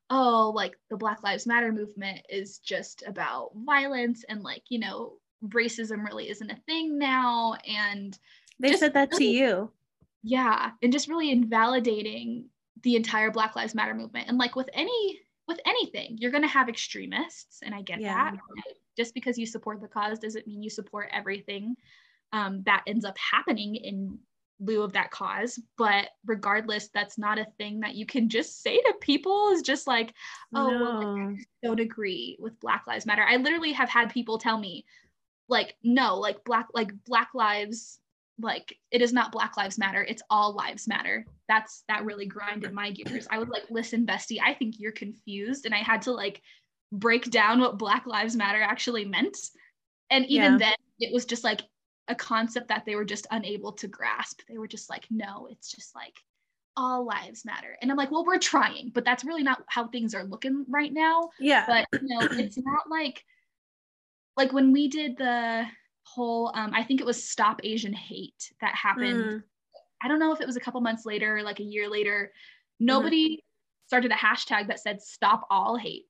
S1: oh, like the Black Lives Matter movement is just about violence and like, you know, racism really isn't a thing now. And
S2: they said that to you.
S1: Yeah. And just really invalidating the entire Black Lives Matter movement. And like with any with anything, you're gonna have extremists, and I get yeah. that. Just because you support the cause doesn't mean you support everything um, that ends up happening in lieu of that cause but regardless that's not a thing that you can just say to people is just like oh no. well, like, I don't agree with black lives matter i literally have had people tell me like no like black like black lives like it is not black lives matter it's all lives matter that's that really grinded my gears i was like listen bestie i think you're confused and i had to like break down what black lives matter actually meant and even yeah. then it was just like a concept that they were just unable to grasp. They were just like, no, it's just like all lives matter. And I'm like, well, we're trying, but that's really not how things are looking right now.
S2: Yeah.
S1: But you know, it's not like like when we did the whole um I think it was stop Asian hate that happened. Mm. I don't know if it was a couple months later, like a year later. Nobody mm. started a hashtag that said stop all hate.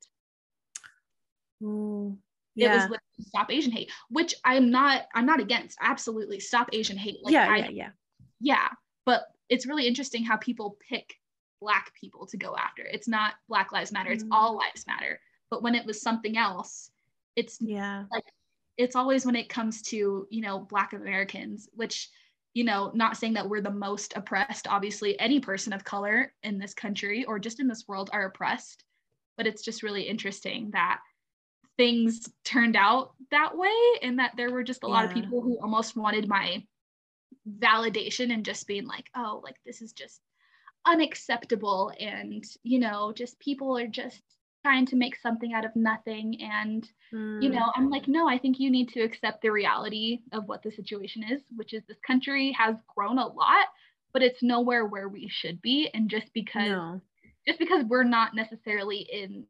S2: Ooh
S1: yeah. it was stop asian hate which i'm not i'm not against absolutely stop asian hate
S2: like, yeah I, yeah yeah
S1: yeah but it's really interesting how people pick black people to go after it's not black lives matter it's mm. all lives matter but when it was something else it's
S2: yeah
S1: like it's always when it comes to you know black americans which you know not saying that we're the most oppressed obviously any person of color in this country or just in this world are oppressed but it's just really interesting that things turned out that way and that there were just a yeah. lot of people who almost wanted my validation and just being like oh like this is just unacceptable and you know just people are just trying to make something out of nothing and mm. you know i'm like no i think you need to accept the reality of what the situation is which is this country has grown a lot but it's nowhere where we should be and just because no. just because we're not necessarily in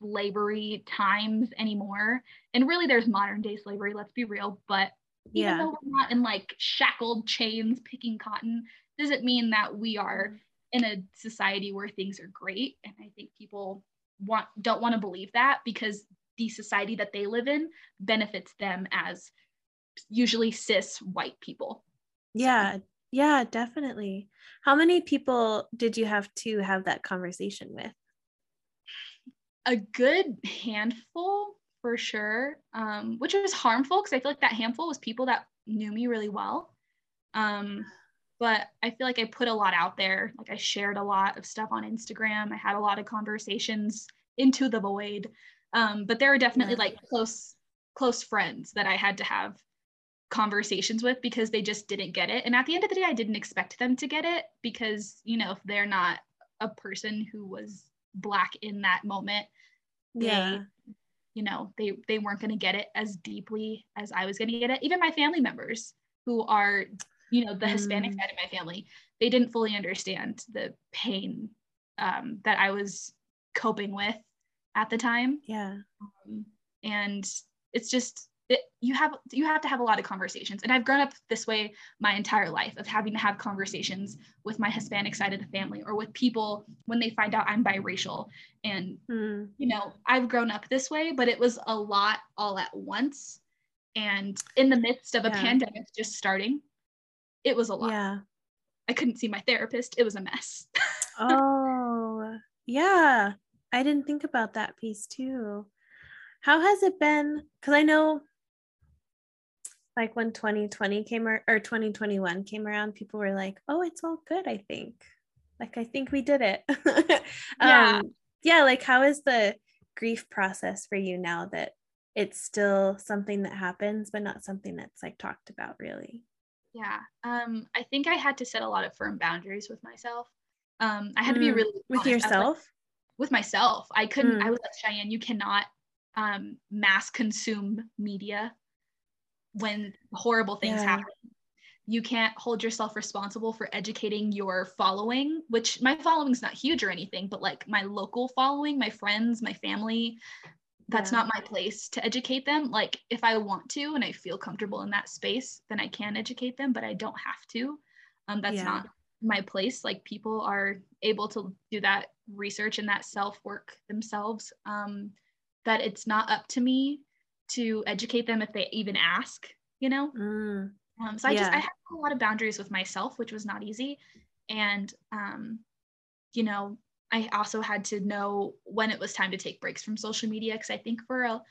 S1: slavery times anymore. And really, there's modern day slavery, let's be real. But even yeah. though we're not in like shackled chains picking cotton, doesn't mean that we are in a society where things are great. And I think people want don't want to believe that because the society that they live in benefits them as usually cis white people.
S2: Yeah, yeah, definitely. How many people did you have to have that conversation with?
S1: a good handful for sure, um, which was harmful because I feel like that handful was people that knew me really well. Um, but I feel like I put a lot out there. Like I shared a lot of stuff on Instagram. I had a lot of conversations into the void. Um, but there were definitely yeah. like close close friends that I had to have conversations with because they just didn't get it. And at the end of the day, I didn't expect them to get it because, you know, if they're not a person who was black in that moment they, yeah you know they they weren't going to get it as deeply as i was going to get it even my family members who are you know the mm. hispanic side of my family they didn't fully understand the pain um, that i was coping with at the time.
S2: Yeah.
S1: Um, and it's just it, you have you have to have a lot of conversations. And i've grown up this way my entire life of having to have conversations with my hispanic side of the family or with people when they find out i'm biracial. And mm. you know i've grown up this way but it was a lot all at once. And in the midst of a yeah. pandemic just starting it was a lot.
S2: Yeah.
S1: I couldn't see my therapist. It was a mess.
S2: Oh yeah i didn't think about that piece too how has it been because i know like when 2020 came or, or 2021 came around, people were like, oh, it's all good, I think. Like, I think we did it.
S1: yeah.
S2: Um, yeah. Like, how is the grief process for you now that it's still something that happens, but not something that's like talked about really?
S1: Yeah. Um, I think I had to set a lot of firm boundaries with myself. Um, I had mm, to be mm, really
S2: with yourself.
S1: With myself. I couldn't, mm. I was like, Cheyenne, you cannot um, mass consume media when horrible things yeah. happen you can't hold yourself responsible for educating your following which my following's not huge or anything but like my local following my friends my family that's yeah. not my place to educate them like if i want to and i feel comfortable in that space then i can educate them but i don't have to um, that's yeah. not my place like people are able to do that research and that self work themselves um, that it's not up to me to educate them if they even ask you know mm. um, so i yeah. just i had a lot of boundaries with myself which was not easy and um, you know i also had to know when it was time to take breaks from social media because i think for a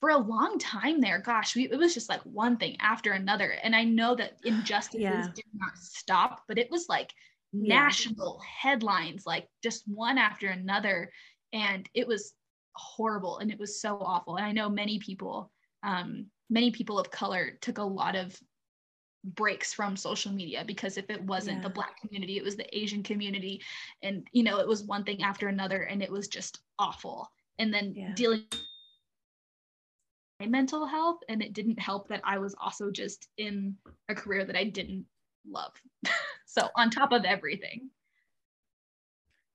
S1: for a long time there gosh we, it was just like one thing after another and i know that injustices yeah. did not stop but it was like yeah. national headlines like just one after another and it was horrible and it was so awful and i know many people um, many people of color took a lot of breaks from social media because if it wasn't yeah. the black community it was the asian community and you know it was one thing after another and it was just awful and then dealing mental health and it didn't help that i was also just in a career that i didn't love. So on top of everything.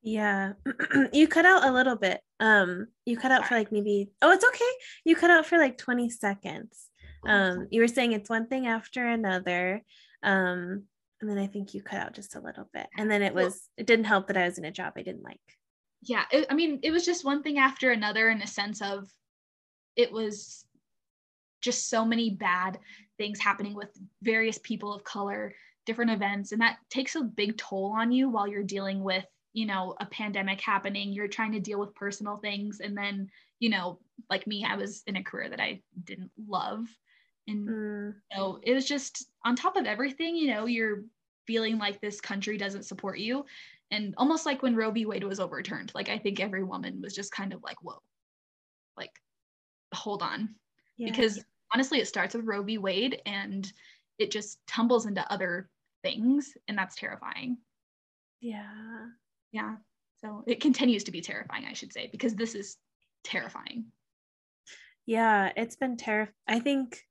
S2: Yeah. You cut out a little bit. Um you cut out for like maybe oh it's okay. You cut out for like 20 seconds. Um you were saying it's one thing after another. Um and then i think you cut out just a little bit. And then it was it didn't help that i was in a job i didn't like.
S1: Yeah it, i mean it was just one thing after another in a sense of it was just so many bad things happening with various people of color different events and that takes a big toll on you while you're dealing with you know a pandemic happening. You're trying to deal with personal things. And then you know like me i was in a career that i didn't love. And mm. so it was just on top of everything you know you're feeling like this country doesn't support you. And almost like when roe v. Wade was overturned like i think every woman was just kind of like whoa like hold on. Yeah. because honestly it starts with roe v. Wade and it just tumbles into other things and that's terrifying.
S2: Yeah.
S1: Yeah. So it continues to be terrifying i should say because this is terrifying.
S2: Yeah it's been terrifying i think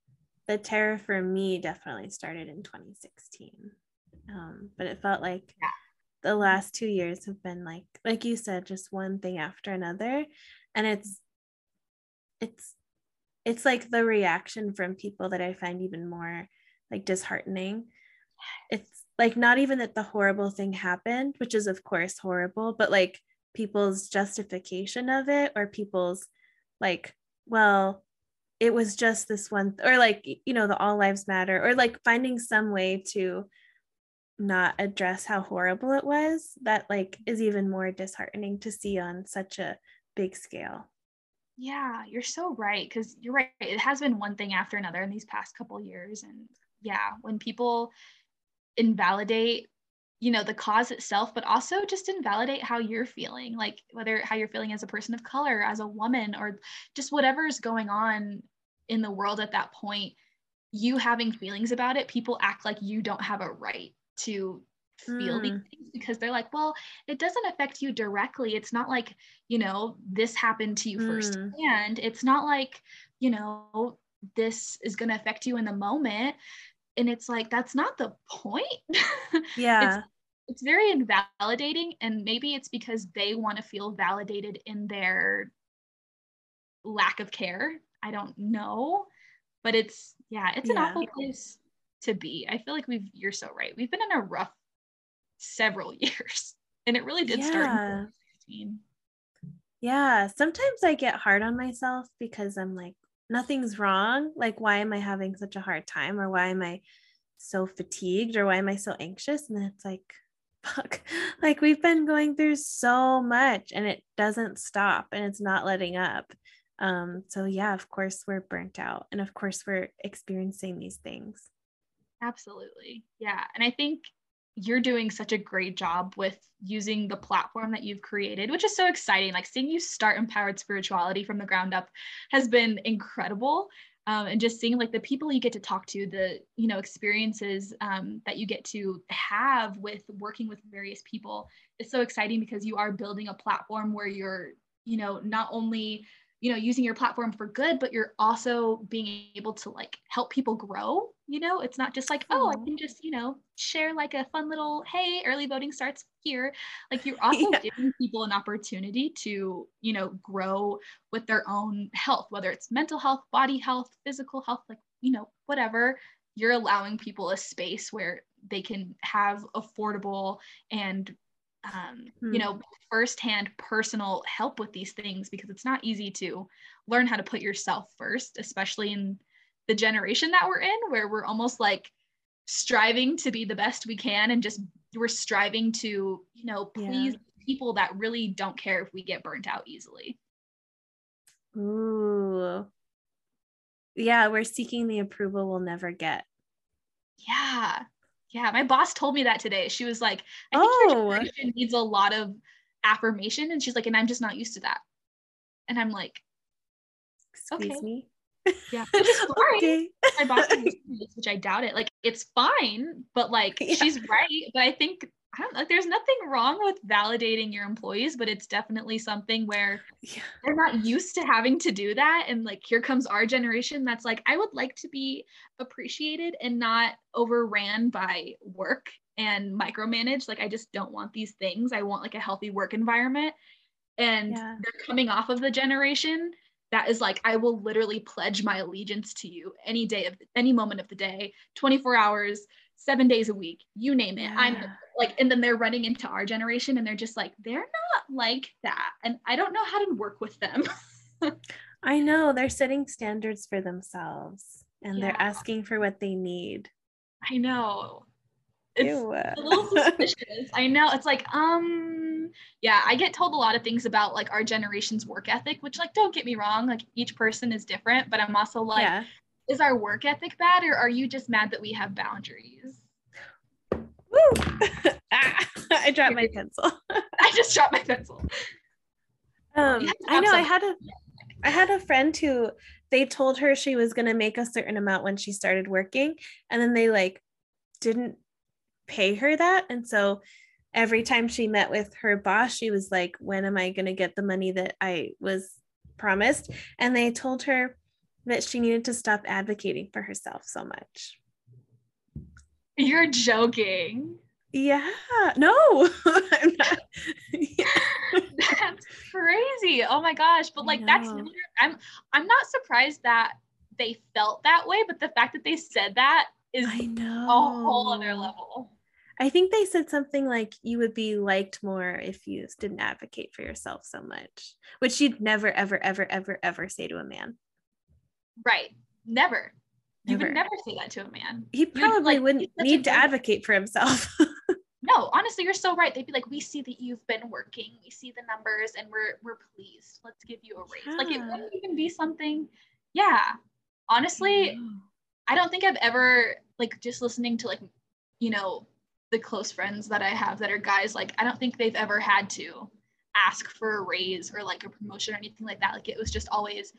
S2: the terror for me definitely started in 2016 um, but it felt like yeah. the last two years have been like like you said just one thing after another. And it's it's it's like the reaction from people that i find even more like disheartening. It's like not even that the horrible thing happened which is of course horrible but like people's justification of it or people's like well it was just this one or like you know the all lives matter or like finding some way to not address how horrible it was that like is even more disheartening to see on such a big scale
S1: yeah you're so right because you're right it has been one thing after another in these past couple years and yeah when people invalidate you know the cause itself but also just invalidate how you're feeling like whether how you're feeling as a person of color as a woman or just whatever is going on in the world at that point you having feelings about it people act like you don't have a right to feel mm. these things because they're like well it doesn't affect you directly. It's not like you know this happened to you mm. firsthand. It's not like you know this is going to affect you in the moment. And it's like that's not the point.
S2: Yeah.
S1: it's, it's very invalidating and maybe it's because they want to feel validated in their lack of care. I don't know. But it's yeah it's an awful place to be. I feel like we've you're so right. We've been in a rough several years and it really did yeah. start in 2016
S2: yeah sometimes i get hard on myself because i'm like nothing's wrong. Like, why am I having such a hard time? Or why am I so fatigued? Or why am I so anxious? And then it's like, fuck, like we've been going through so much and it doesn't stop and it's not letting up. Um, so, yeah, of course, we're burnt out. And of course, we're experiencing these things.
S1: Absolutely. Yeah. And I think you're doing such a great job with using the platform that you've created, which is so exciting. Like seeing you start empowered spirituality from the ground up has been incredible. Um, and just seeing like the people you get to talk to, the you know experiences um, that you get to have with working with various people is so exciting because you are building a platform where you're you know not only you know using your platform for good but you're also being able to like help people grow you know? It's not just like oh i mm-hmm. can just you know share like a fun little hey early voting starts here. Like you're also yeah. giving people an opportunity to you know grow with their own health whether it's mental health body health physical health like you know whatever. You're allowing people a space where they can have affordable and um,
S2: Hmm.
S1: you know firsthand personal help with these things because it's not easy to learn how to put yourself first especially in the generation that we're in where we're almost like striving to be the best we can and just we're striving to you know
S2: Yeah.
S1: please people that really don't care if we get burnt out easily
S2: Ooh. Yeah, we're seeking the approval we'll never get.
S1: yeah yeah my boss told me that today she was like i think
S2: Oh.
S1: your generation needs a lot of affirmation and she's like and i'm just not used to that and i'm like
S2: Excuse
S1: Okay.
S2: me.
S1: yeah which is fine
S2: okay.
S1: my boss can listen to this, which I doubt it. Like it's fine, but like
S2: Yeah.
S1: she's right. But I think I don't like there's nothing wrong with validating your employees, but it's definitely something where
S2: Yeah.
S1: they're not used to having to do that. And like here comes our generation that's like, I would like to be appreciated and not overran by work and micromanaged. Like I just don't want these things. I want like a healthy work environment. And
S2: Yeah.
S1: they're coming off of the generation that is like, I will literally pledge my allegiance to you any day of any moment of the day, 24 hours, seven days a week, you name it. I'm like, and then they're running into our generation and they're just like, they're not like that. And I don't know how to work with them.
S2: I know they're setting standards for themselves and they're asking for what they need.
S1: I know. It's
S2: Ew.
S1: a little suspicious. I know. It's like, um, yeah, I get told a lot of things about like our generation's work ethic, which like don't get me wrong, like each person is different, but I'm also like,
S2: yeah.
S1: Is our work ethic bad or are you just mad that we have boundaries?
S2: Woo! ah, I dropped my pencil.
S1: I just dropped my pencil.
S2: Um,
S1: to
S2: I know I had a I had a friend who they told her she was gonna make a certain amount when she started working, and then they like didn't pay her that. And so every time she met with her boss, she was like, When am I gonna get the money that I was promised? And they told her that she needed to stop advocating for herself so much.
S1: You're joking.
S2: Yeah, no, Yeah.
S1: That's crazy. Oh my gosh. But like that's I'm I'm not surprised that they felt that way, but the fact that they said that is
S2: I know.
S1: a whole other level.
S2: I think they said something like you would be liked more if you didn't advocate for yourself so much, which you'd never, ever, ever, ever, ever say to a man.
S1: Right. Never. You
S2: Never.
S1: would never say that to a man.
S2: He probably
S1: like,
S2: wouldn't
S1: be such a
S2: need to advocate for himself.
S1: No, honestly, you're so right. They'd be like, "We see that you've been working. We see the numbers, and we're we're pleased. Let's give you a raise." Like it
S2: Yeah.
S1: wouldn't even be something. Yeah, honestly, I don't think I've ever like just listening to like, you know, the close friends that I have that are guys. Like, I don't think they've ever had to ask for a raise or like a promotion or anything like that. Like, it was just always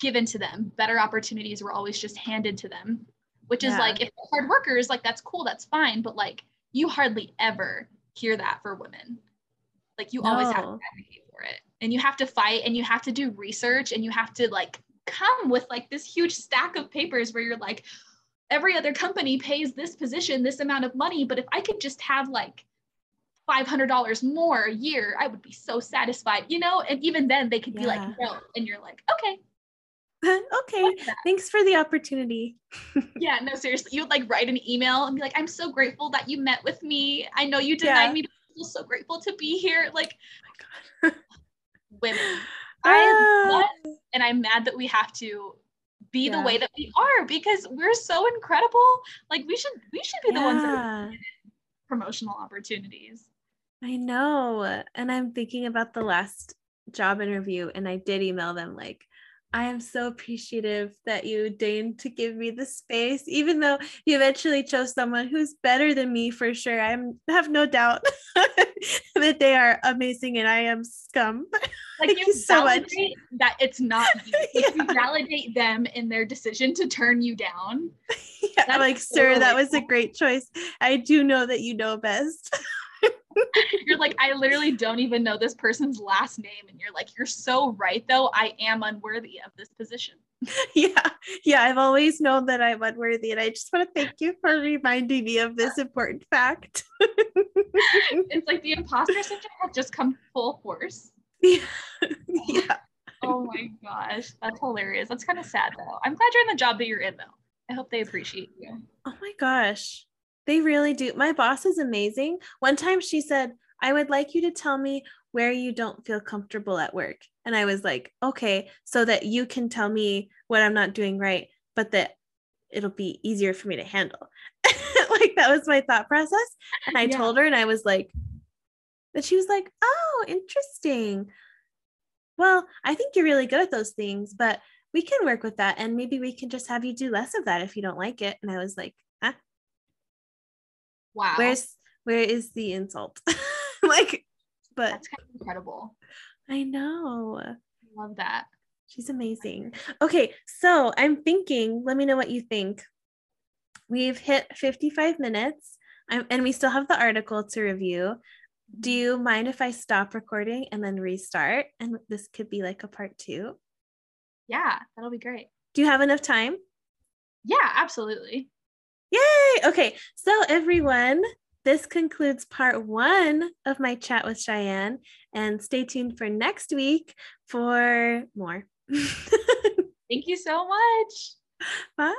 S1: given to them. Better opportunities were always just handed to them, which is
S2: Yeah.
S1: like if hard workers, like that's cool, that's fine. But like, you hardly ever hear that for women. Like, you always have to
S2: No.
S1: advocate for it, and you have to fight, and you have to do research, and you have to like come with like this huge stack of papers where you're like every other company pays this position this amount of money but if i could just have like $500 more a year i would be so satisfied you know and even then they could be like no and you're like okay
S2: okay, thanks for the opportunity.
S1: yeah no seriously you would like write an email and be like i'm so grateful that you met with me i know you denied
S2: Yeah.
S1: me but i'm so grateful to be here like
S2: Oh
S1: women I
S2: Ah,
S1: love and i'm mad that we have to be the way that we are because we're so incredible like we should we should be the ones that
S2: yeah,
S1: promotional opportunities.
S2: I know. And I'm thinking about the last job interview, and I did email them like, I am so appreciative that you deigned to give me the space, even though you eventually chose someone who's better than me for sure. I have no doubt that they are amazing and I am scum.
S1: Like
S2: Thank
S1: you
S2: you so much.
S1: validate that it's not you. Like, You validate them in their decision to turn you down.
S2: Yeah, I'm
S1: That's
S2: like,
S1: so
S2: sir, that was a great choice. I do know that you know best.
S1: You're like, I literally don't even know this person's last name. And you're like, you're so right though. I am unworthy of this position.
S2: yeah, yeah, I've always known that I'm unworthy, and I just want to thank you for reminding me of this important fact.
S1: It's like the imposter syndrome has just come full force.
S2: yeah. yeah.
S1: Oh my gosh. That's hilarious. That's kind of sad though. I'm glad you're in the job that you're in though. I hope they appreciate you.
S2: Oh my gosh. They really do. My boss is amazing. One time she said, I would like you to tell me where you don't feel comfortable at work. And I was like, okay, so that you can tell me what I'm not doing right, but that it'll be easier for me to handle. like that was my thought process. And I yeah. told her, and I was like, that she was like, oh, interesting. Well, I think you're really good at those things, but we can work with that. And maybe we can just have you do less of that if you don't like it. And I was like, huh?
S1: Wow.
S2: Where's where is the insult? like, but
S1: that's kind of incredible.
S2: I know. I
S1: love that.
S2: She's amazing. Okay, so I'm thinking, let me know what you think. We've hit 55 minutes I'm, and we still have the article to review. Do you mind if I stop recording and then restart? And this could be like a part two.
S1: Yeah, that'll be great.
S2: Do you have enough time?
S1: Yeah, absolutely.
S2: Yay! Okay, so everyone, this concludes part one of my chat with Cheyenne, and stay tuned for next week for more.
S1: Thank you so much.
S2: Bye.